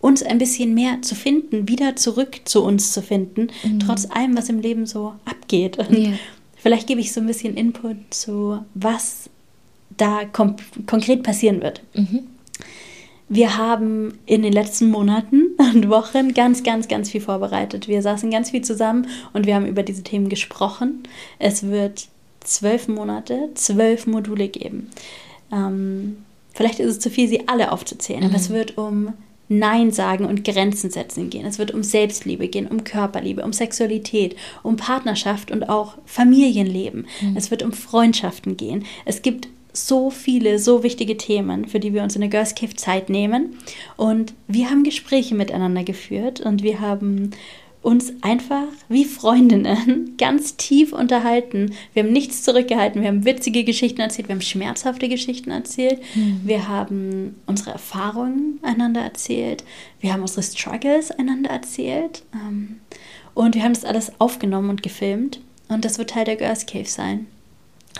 Speaker 1: uns ein bisschen mehr zu finden, wieder zurück zu uns zu finden, mhm. trotz allem, was im Leben so abgeht. Ja. Vielleicht gebe ich so ein bisschen Input zu, was da konkret passieren wird. Mhm. Wir haben in den letzten Monaten und Wochen ganz, ganz, ganz viel vorbereitet. Wir saßen ganz viel zusammen und wir haben über diese Themen gesprochen. Es wird zwölf Monate, zwölf Module geben. Ähm, vielleicht ist es zu viel, sie alle aufzuzählen, mhm. aber es mhm. wird um Nein sagen und Grenzen setzen gehen. Es wird um Selbstliebe gehen, um Körperliebe, um Sexualität, um Partnerschaft und auch Familienleben. Mhm. Es wird um Freundschaften gehen. Es gibt so viele, so wichtige Themen, für die wir uns in der Girls Cave Zeit nehmen. Und wir haben Gespräche miteinander geführt und wir haben uns einfach wie Freundinnen ganz tief unterhalten. Wir haben nichts zurückgehalten. Wir haben witzige Geschichten erzählt, wir haben schmerzhafte Geschichten erzählt. Mhm. Wir haben unsere Erfahrungen einander erzählt. Wir haben unsere Struggles einander erzählt. Ähm, und wir haben das alles aufgenommen und gefilmt. Und das wird Teil der Girls Cave sein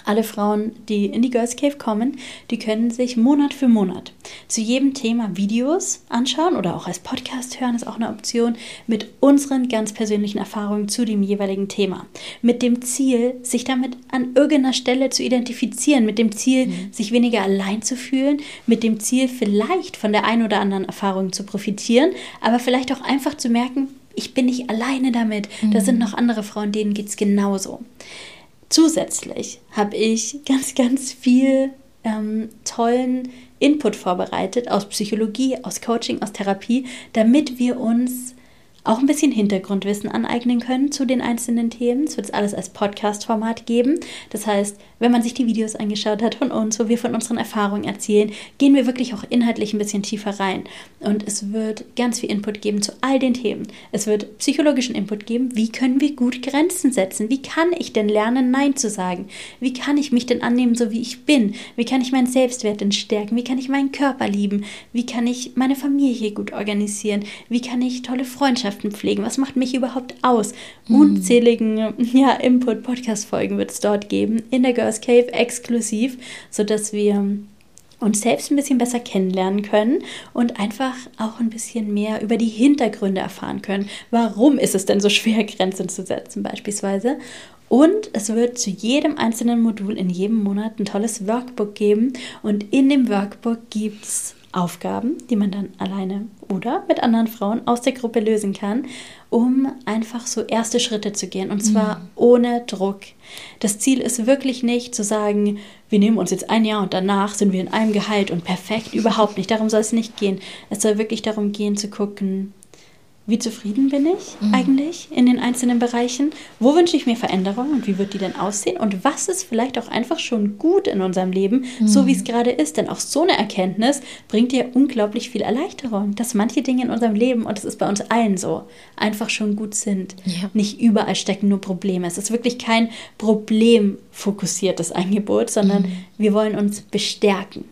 Speaker 1: alle Frauen, die in die Girls Cave kommen, die können sich Monat für Monat zu jedem Thema Videos anschauen oder auch als Podcast hören, ist auch eine Option, mit unseren ganz persönlichen Erfahrungen zu dem jeweiligen Thema. Mit dem Ziel, sich damit an irgendeiner Stelle zu identifizieren, mit dem Ziel, mhm. sich weniger allein zu fühlen, mit dem Ziel, vielleicht von der einen oder anderen Erfahrung zu profitieren, aber vielleicht auch einfach zu merken, ich bin nicht alleine damit. Mhm. Da sind noch andere Frauen, denen geht es genauso. Zusätzlich habe ich ganz, ganz viel ähm, tollen Input vorbereitet aus Psychologie, aus Coaching, aus Therapie, damit wir uns auch ein bisschen Hintergrundwissen aneignen können zu den einzelnen Themen. Es wird es alles als Podcast-Format geben. Das heißt, wenn man sich die Videos angeschaut hat von uns, wo wir von unseren Erfahrungen erzählen, gehen wir wirklich auch inhaltlich ein bisschen tiefer rein. Und es wird ganz viel Input geben zu all den Themen. Es wird psychologischen Input geben. Wie können wir gut Grenzen setzen? Wie kann ich denn lernen, Nein zu sagen? Wie kann ich mich denn annehmen, so wie ich bin? Wie kann ich meinen Selbstwert denn stärken? Wie kann ich meinen Körper lieben? Wie kann ich meine Familie gut organisieren? Wie kann ich tolle Freundschaften Freundschaften pflegen? Was macht mich überhaupt aus? Mhm. Unzähligen ja, Input-Podcast-Folgen wird es dort geben, in der Girls Cave exklusiv, sodass wir uns selbst ein bisschen besser kennenlernen können und einfach auch ein bisschen mehr über die Hintergründe erfahren können. Warum ist es denn so schwer, Grenzen zu setzen beispielsweise? Und es wird zu jedem einzelnen Modul in jedem Monat ein tolles Workbook geben. Und in dem Workbook gibt es Aufgaben, die man dann alleine oder mit anderen Frauen aus der Gruppe lösen kann, um einfach so erste Schritte zu gehen. Und zwar mhm. ohne Druck. Das Ziel ist wirklich nicht zu sagen, wir nehmen uns jetzt ein Jahr und danach sind wir in einem Gehalt und perfekt. Überhaupt nicht. Darum soll es nicht gehen. Es soll wirklich darum gehen zu gucken, wie zufrieden bin ich mhm. eigentlich in den einzelnen Bereichen? Wo wünsche ich mir Veränderung und wie wird die denn aussehen? Und was ist vielleicht auch einfach schon gut in unserem Leben, mhm. so wie es gerade ist? Denn auch so eine Erkenntnis bringt dir unglaublich viel Erleichterung, dass manche Dinge in unserem Leben, und es ist bei uns allen so, einfach schon gut sind. Ja. Nicht überall stecken nur Probleme. Es ist wirklich kein problemfokussiertes Angebot, sondern mhm. wir wollen uns bestärken.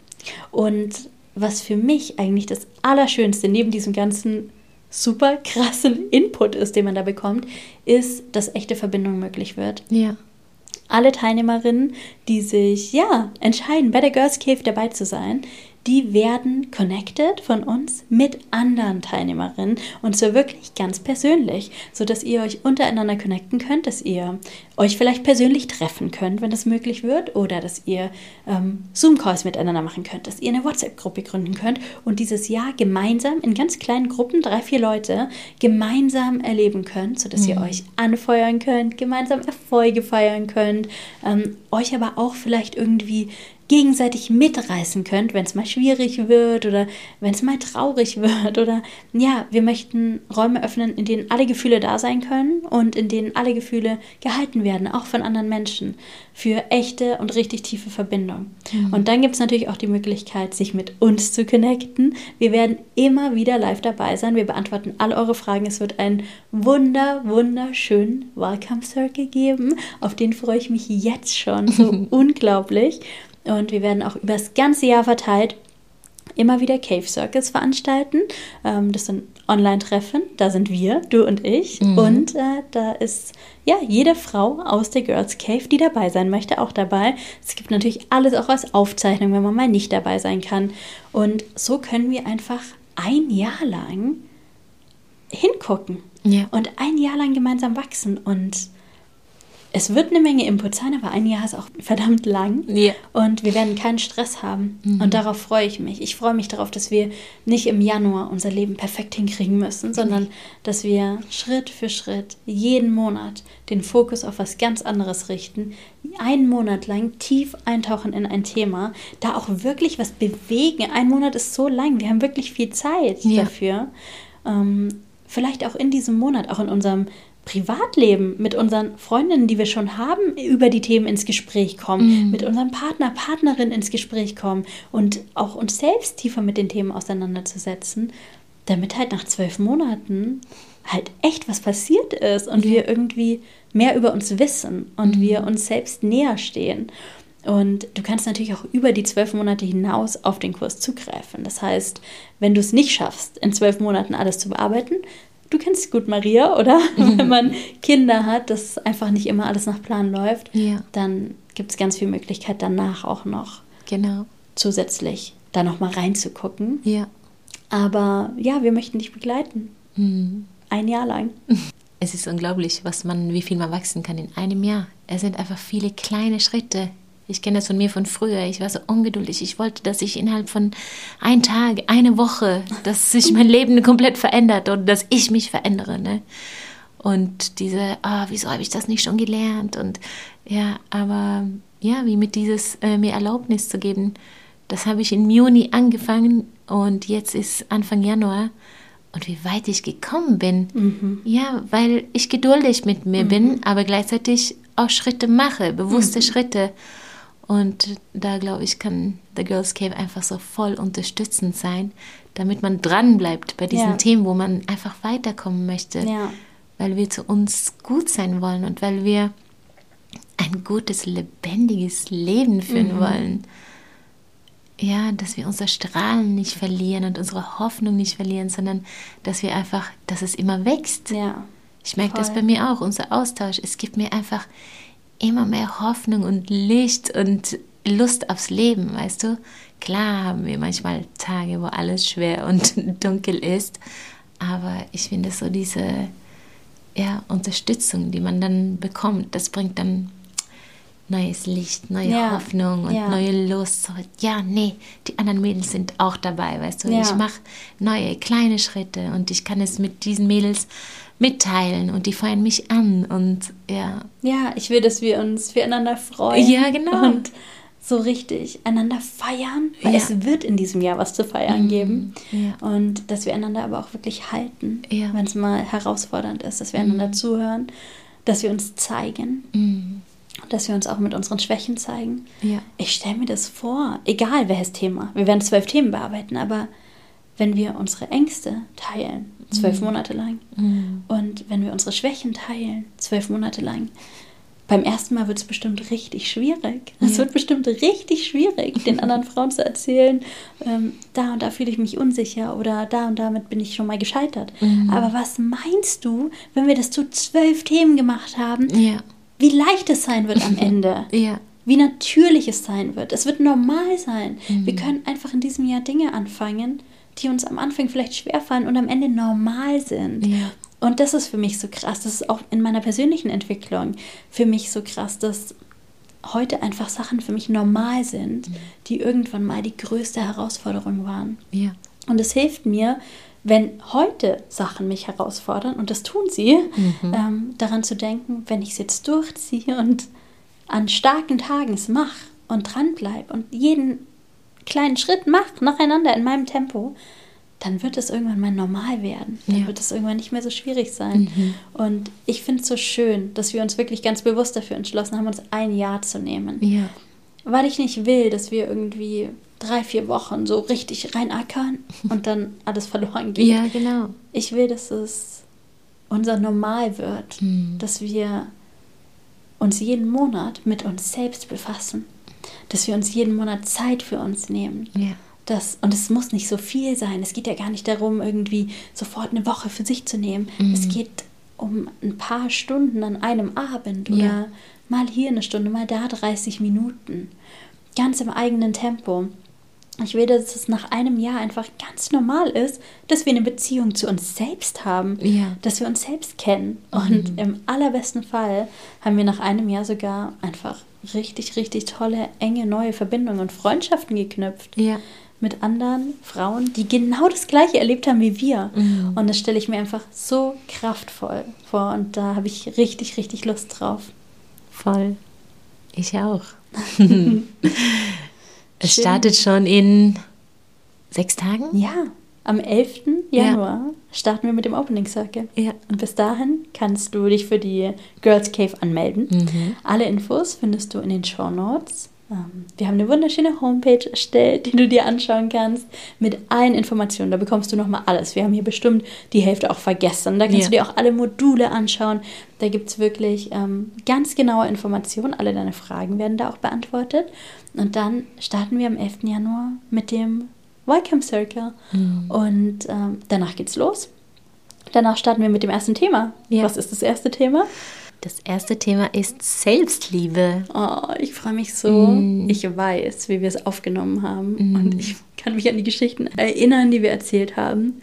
Speaker 1: Und was für mich eigentlich das Allerschönste neben diesem ganzen super krassen Input ist, den man da bekommt, ist, dass echte Verbindung möglich wird. Ja. Alle Teilnehmerinnen, die sich ja entscheiden, bei der Girls Cave dabei zu sein, die werden connected von uns mit anderen Teilnehmerinnen und zwar wirklich ganz persönlich, sodass ihr euch untereinander connecten könnt, dass ihr euch vielleicht persönlich treffen könnt, wenn das möglich wird, oder dass ihr ähm, Zoom-Calls miteinander machen könnt, dass ihr eine WhatsApp-Gruppe gründen könnt und dieses Jahr gemeinsam in ganz kleinen Gruppen, drei, vier Leute, gemeinsam erleben könnt, sodass mhm. ihr euch anfeuern könnt, gemeinsam Erfolge feiern könnt, ähm, euch aber auch vielleicht irgendwie gegenseitig mitreißen könnt, wenn es mal schwierig wird oder wenn es mal traurig wird oder ja, wir möchten Räume öffnen, in denen alle Gefühle da sein können und in denen alle Gefühle gehalten werden, auch von anderen Menschen, für echte und richtig tiefe Verbindung. Mhm. Und dann gibt es natürlich auch die Möglichkeit, sich mit uns zu connecten. Wir werden immer wieder live dabei sein. Wir beantworten all eure Fragen. Es wird einen wunder, wunderschönen Welcome Circle geben. Auf den freue ich mich jetzt schon so unglaublich. Und wir werden auch über das ganze Jahr verteilt immer wieder Cave Circles veranstalten. Ähm, das sind Online-Treffen. Da sind wir, du und ich. Mhm. Und äh, da ist ja jede Frau aus der Girls Cave, die dabei sein möchte, auch dabei. Es gibt natürlich alles auch als Aufzeichnung, wenn man mal nicht dabei sein kann. Und so können wir einfach ein Jahr lang hingucken ja. und ein Jahr lang gemeinsam wachsen und es wird eine Menge Input sein, aber ein Jahr ist auch verdammt lang. Ja. Und wir werden keinen Stress haben. Mhm. Und darauf freue ich mich. Ich freue mich darauf, dass wir nicht im Januar unser Leben perfekt hinkriegen müssen, sondern dass wir Schritt für Schritt jeden Monat den Fokus auf was ganz anderes richten, einen Monat lang tief eintauchen in ein Thema, da auch wirklich was bewegen. Ein Monat ist so lang, wir haben wirklich viel Zeit ja. dafür. Ähm, vielleicht auch in diesem Monat, auch in unserem Privatleben mit unseren Freundinnen, die wir schon haben, über die Themen ins Gespräch kommen, mhm. mit unserem Partner, Partnerin ins Gespräch kommen und auch uns selbst tiefer mit den Themen auseinanderzusetzen, damit halt nach zwölf Monaten halt echt was passiert ist und wir irgendwie mehr über uns wissen und mhm. wir uns selbst näher stehen. Und du kannst natürlich auch über die zwölf Monate hinaus auf den Kurs zugreifen. Das heißt, wenn du es nicht schaffst, in zwölf Monaten alles zu bearbeiten, du kennst gut Maria, oder? Mhm. Wenn man Kinder hat, dass einfach nicht immer alles nach Plan läuft, ja. dann gibt es ganz viel Möglichkeit danach auch noch genau. zusätzlich da noch mal reinzugucken. Ja. Aber ja, wir möchten dich begleiten. Mhm. Ein Jahr lang.
Speaker 2: Es ist unglaublich, was man, wie viel man wachsen kann in einem Jahr. Es sind einfach viele kleine Schritte, ich kenne das von mir von früher. Ich war so ungeduldig. Ich wollte, dass ich innerhalb von einem Tag, eine Woche, dass sich mein Leben komplett verändert und dass ich mich verändere. Ne? Und diese, ah, wieso habe ich das nicht schon gelernt? Und ja, aber ja, wie mit dieses äh, mir Erlaubnis zu geben, das habe ich im Juni angefangen und jetzt ist Anfang Januar. Und wie weit ich gekommen bin. Mhm. Ja, weil ich geduldig mit mir mhm. bin, aber gleichzeitig auch Schritte mache, bewusste mhm. Schritte. Und da glaube ich, kann The Girls Cave einfach so voll unterstützend sein, damit man dran bleibt bei diesen ja. Themen, wo man einfach weiterkommen möchte. Ja. Weil wir zu uns gut sein wollen und weil wir ein gutes, lebendiges Leben führen mhm. wollen. Ja, dass wir unser Strahlen nicht verlieren und unsere Hoffnung nicht verlieren, sondern dass wir einfach, dass es immer wächst. Ja. Ich merke das bei mir auch, unser Austausch. Es gibt mir einfach immer mehr Hoffnung und Licht und Lust aufs Leben, weißt du? Klar haben wir manchmal Tage, wo alles schwer und dunkel ist, aber ich finde so diese, ja, Unterstützung, die man dann bekommt, das bringt dann neues Licht, neue
Speaker 1: Ja.
Speaker 2: Hoffnung und
Speaker 1: Ja.
Speaker 2: neue Lust. So, ja, nee, die anderen Mädels sind auch dabei, weißt du.
Speaker 1: Ja.
Speaker 2: Ich mache neue, kleine Schritte und ich kann es mit diesen Mädels mitteilen und die feuern mich an und ja,
Speaker 1: Ja, ich will, dass wir uns füreinander freuen.
Speaker 2: Ja, genau.
Speaker 1: Und so richtig einander feiern. Weil
Speaker 2: Ja.
Speaker 1: es wird in diesem Jahr was zu feiern geben.
Speaker 2: ja.
Speaker 1: Und dass wir einander aber auch wirklich halten,
Speaker 2: Ja.
Speaker 1: wenn es mal herausfordernd ist, dass wir einander zuhören, dass wir uns zeigen,
Speaker 2: Mm,
Speaker 1: dass wir uns auch mit unseren Schwächen zeigen.
Speaker 2: ja,
Speaker 1: Ich stelle mir das vor, egal welches Thema. Wir werden zwölf Themen bearbeiten, aber wenn wir unsere Ängste teilen, zwölf Monate lang,
Speaker 2: mm,
Speaker 1: und wenn wir unsere Schwächen teilen, zwölf Monate lang, beim ersten Mal wird es bestimmt richtig schwierig. Es
Speaker 2: Ja.
Speaker 1: wird bestimmt richtig schwierig, den anderen Frauen zu erzählen, ähm, da und da fühle ich mich unsicher oder da und damit bin ich schon mal gescheitert.
Speaker 2: Mhm.
Speaker 1: Aber was meinst du, wenn wir das zu zwölf Themen gemacht haben,
Speaker 2: ja,
Speaker 1: wie leicht es sein wird am Ende?
Speaker 2: ja,
Speaker 1: wie natürlich es sein wird. Es wird normal sein.
Speaker 2: Mhm.
Speaker 1: Wir können einfach in diesem Jahr Dinge anfangen, die uns am Anfang vielleicht schwerfallen und am Ende normal sind.
Speaker 2: Ja.
Speaker 1: Und das ist für mich so krass. Das ist auch in meiner persönlichen Entwicklung für mich so krass, dass heute einfach Sachen für mich normal sind,
Speaker 2: Mhm.
Speaker 1: die irgendwann mal die größte Herausforderung waren.
Speaker 2: ja,
Speaker 1: Und es hilft mir, wenn heute Sachen mich herausfordern, und das tun sie,
Speaker 2: Mhm.
Speaker 1: ähm, daran zu denken, wenn ich es jetzt durchziehe und an starken Tagen es mache und dranbleibe und jeden kleinen Schritt mache nacheinander in meinem Tempo, dann wird es irgendwann mal normal werden. Dann
Speaker 2: Ja.
Speaker 1: wird es irgendwann nicht mehr so schwierig sein.
Speaker 2: Mhm.
Speaker 1: Und ich finde es so schön, dass wir uns wirklich ganz bewusst dafür entschlossen haben, uns ein Jahr zu nehmen
Speaker 2: ja,
Speaker 1: weil ich nicht will, dass wir irgendwie drei, vier Wochen so richtig reinackern und dann alles verloren geht.
Speaker 2: ja, genau.
Speaker 1: Ich will, dass es unser Normal wird,
Speaker 2: Mhm.
Speaker 1: dass wir uns jeden Monat mit uns selbst befassen, dass wir uns jeden Monat Zeit für uns nehmen.
Speaker 2: Ja,
Speaker 1: Das, und es muss nicht so viel sein. Es geht ja gar nicht darum, irgendwie sofort eine Woche für sich zu nehmen.
Speaker 2: Mhm.
Speaker 1: Es geht um ein paar Stunden an einem Abend oder
Speaker 2: Ja.
Speaker 1: mal hier eine Stunde, mal da 30 Minuten. Ganz im eigenen Tempo. Ich will, dass es nach einem Jahr einfach ganz normal ist, dass wir eine Beziehung zu uns selbst haben,
Speaker 2: Ja.
Speaker 1: dass wir uns selbst kennen. Und im allerbesten Fall haben wir nach einem Jahr sogar einfach richtig, richtig tolle, enge, neue Verbindungen und Freundschaften geknüpft
Speaker 2: ja,
Speaker 1: mit anderen Frauen, die genau das Gleiche erlebt haben wie wir.
Speaker 2: Mhm.
Speaker 1: Und das stelle ich mir einfach so kraftvoll vor. Und da habe ich richtig, richtig Lust drauf.
Speaker 2: voll. Ich auch. es startet schon in sechs Tagen?
Speaker 1: Ja, am 11.
Speaker 2: Ja.
Speaker 1: Januar starten wir mit dem Opening Circle.
Speaker 2: Ja.
Speaker 1: Und bis dahin kannst du dich für die Girls Cave anmelden.
Speaker 2: Mhm.
Speaker 1: Alle Infos findest du in den Show Notes. Ähm, Wir haben eine wunderschöne Homepage erstellt, die du dir anschauen kannst, mit allen Informationen. Da bekommst du nochmal alles. Wir haben hier bestimmt die Hälfte auch vergessen. Da kannst
Speaker 2: Ja.
Speaker 1: du dir auch alle Module anschauen. Da gibt es wirklich ähm, ganz genaue Informationen. Alle deine Fragen werden da auch beantwortet. Und dann starten wir am 11. Januar mit dem Welcome Circle.
Speaker 2: Mhm.
Speaker 1: Und ähm, danach geht's los. Danach starten wir mit dem ersten Thema.
Speaker 2: Ja.
Speaker 1: Was ist das erste Thema?
Speaker 2: Das erste Thema ist Selbstliebe.
Speaker 1: Oh, ich freue mich so.
Speaker 2: Mm.
Speaker 1: Ich weiß, wie wir es aufgenommen haben.
Speaker 2: Mm.
Speaker 1: Und ich kann mich an die Geschichten erinnern, die wir erzählt haben.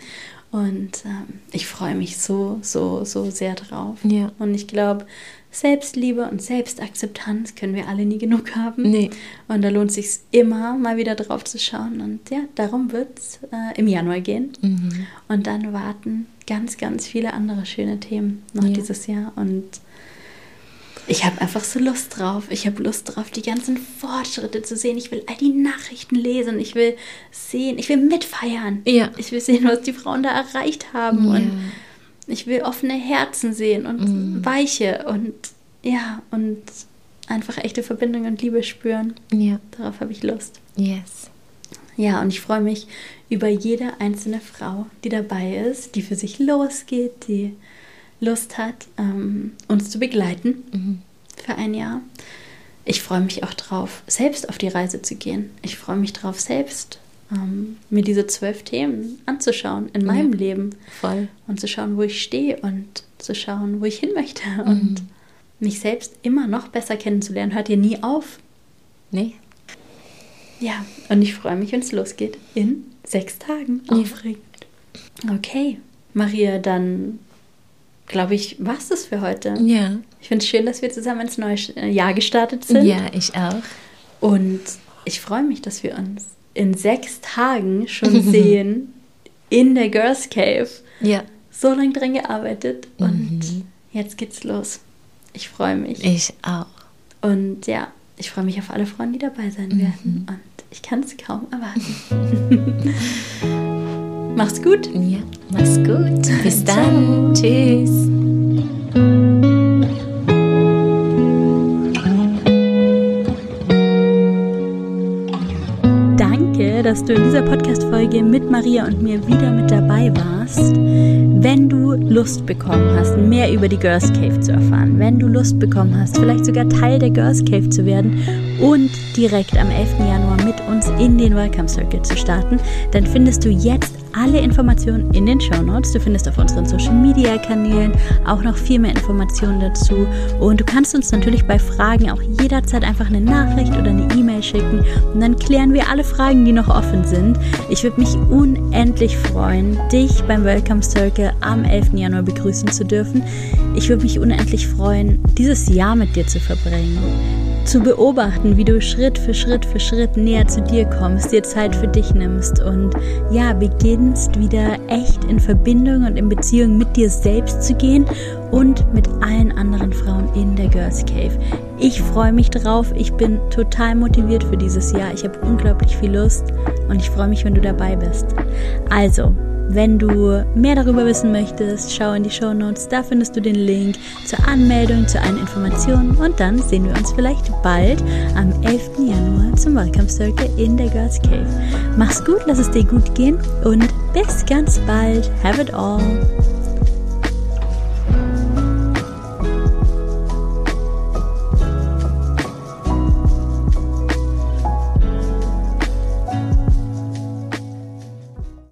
Speaker 1: Und ähm, ich freue mich so, so, so sehr drauf.
Speaker 2: Ja.
Speaker 1: Und ich glaube, Selbstliebe und Selbstakzeptanz können wir alle nie genug haben.
Speaker 2: Nee.
Speaker 1: Und da lohnt es sich immer, mal wieder drauf zu schauen. Und ja, darum wird es äh, im Januar gehen.
Speaker 2: Mhm.
Speaker 1: Und dann warten ganz, ganz viele andere schöne Themen noch
Speaker 2: Ja.
Speaker 1: dieses Jahr. Und ich habe einfach so Lust drauf. Ich habe Lust drauf, die ganzen Fortschritte zu sehen. Ich will all die Nachrichten lesen. Ich will sehen, ich will mitfeiern.
Speaker 2: Ja.
Speaker 1: Ich will sehen, was die Frauen da erreicht haben.
Speaker 2: Ja.
Speaker 1: Und ich will offene Herzen sehen und
Speaker 2: Mhm.
Speaker 1: weiche und ja, und einfach echte Verbindung und Liebe spüren.
Speaker 2: Ja.
Speaker 1: Darauf habe ich Lust.
Speaker 2: Yes.
Speaker 1: Ja, und ich freue mich über jede einzelne Frau, die dabei ist, die für sich losgeht, die Lust hat, ähm, uns zu begleiten
Speaker 2: Mhm.
Speaker 1: für ein Jahr. Ich freue mich auch drauf, selbst auf die Reise zu gehen. Ich freue mich drauf, selbst ähm, mir diese zwölf Themen anzuschauen in meinem
Speaker 2: Ja.
Speaker 1: Leben
Speaker 2: Voll.
Speaker 1: und zu schauen, wo ich stehe und zu schauen, wo ich hin möchte und
Speaker 2: Mhm.
Speaker 1: mich selbst immer noch besser kennenzulernen. Hört ihr nie auf?
Speaker 2: Nee.
Speaker 1: Ja, und ich freue mich, wenn es losgeht. In sechs Tagen.
Speaker 2: Ja.
Speaker 1: Aufregend. Okay, Maria, dann glaube ich, war es das für heute.
Speaker 2: Ja.
Speaker 1: Ich finde es schön, dass wir zusammen ins neue Jahr gestartet sind.
Speaker 2: Ja, ich auch.
Speaker 1: Und ich freue mich, dass wir uns in sechs Tagen schon sehen in der Girls Cave.
Speaker 2: Ja.
Speaker 1: So lange dran gearbeitet und jetzt geht's los. Ich freue mich.
Speaker 2: Ich auch.
Speaker 1: Und ja, ich freue mich auf alle Frauen, die dabei sein werden. Und ich kann es kaum erwarten. Mach's gut.
Speaker 2: Ja, mach's gut. Bis dann. Tschüss.
Speaker 1: Dass du in dieser Podcast-Folge mit Maria und mir wieder mit dabei warst. Wenn du Lust bekommen hast, mehr über die Girls Cave zu erfahren, wenn du Lust bekommen hast, vielleicht sogar Teil der Girls Cave zu werden und direkt am 11. Januar mit uns in den Welcome Circle zu starten, dann findest du jetzt alle Informationen in den Show Notes. Du findest auf unseren Social Media Kanälen auch noch viel mehr Informationen dazu. Und du kannst uns natürlich bei Fragen auch jederzeit einfach eine Nachricht oder eine E-Mail schicken und dann klären wir alle Fragen, die noch offen sind. Ich würde mich unendlich freuen, dich beim Welcome Circle am 11. Januar begrüßen zu dürfen. Ich würde mich unendlich freuen, dieses Jahr mit dir zu verbringen zu beobachten, wie du Schritt für Schritt für Schritt näher zu dir kommst, dir Zeit für dich nimmst und ja, beginnst wieder echt in Verbindung und in Beziehung mit dir selbst zu gehen und mit allen anderen Frauen in der Girls Cave. Ich freue mich drauf, ich bin total motiviert für dieses Jahr, ich habe unglaublich viel Lust und ich freue mich, wenn du dabei bist. Also, wenn du mehr darüber wissen möchtest, schau in die Show Notes, da findest du den Link zur Anmeldung, zu allen Informationen und dann sehen wir uns vielleicht bald am 11. Januar zum Welcome Circle in der Girls Cave. Mach's gut, lass es dir gut gehen und bis ganz bald. Have it all.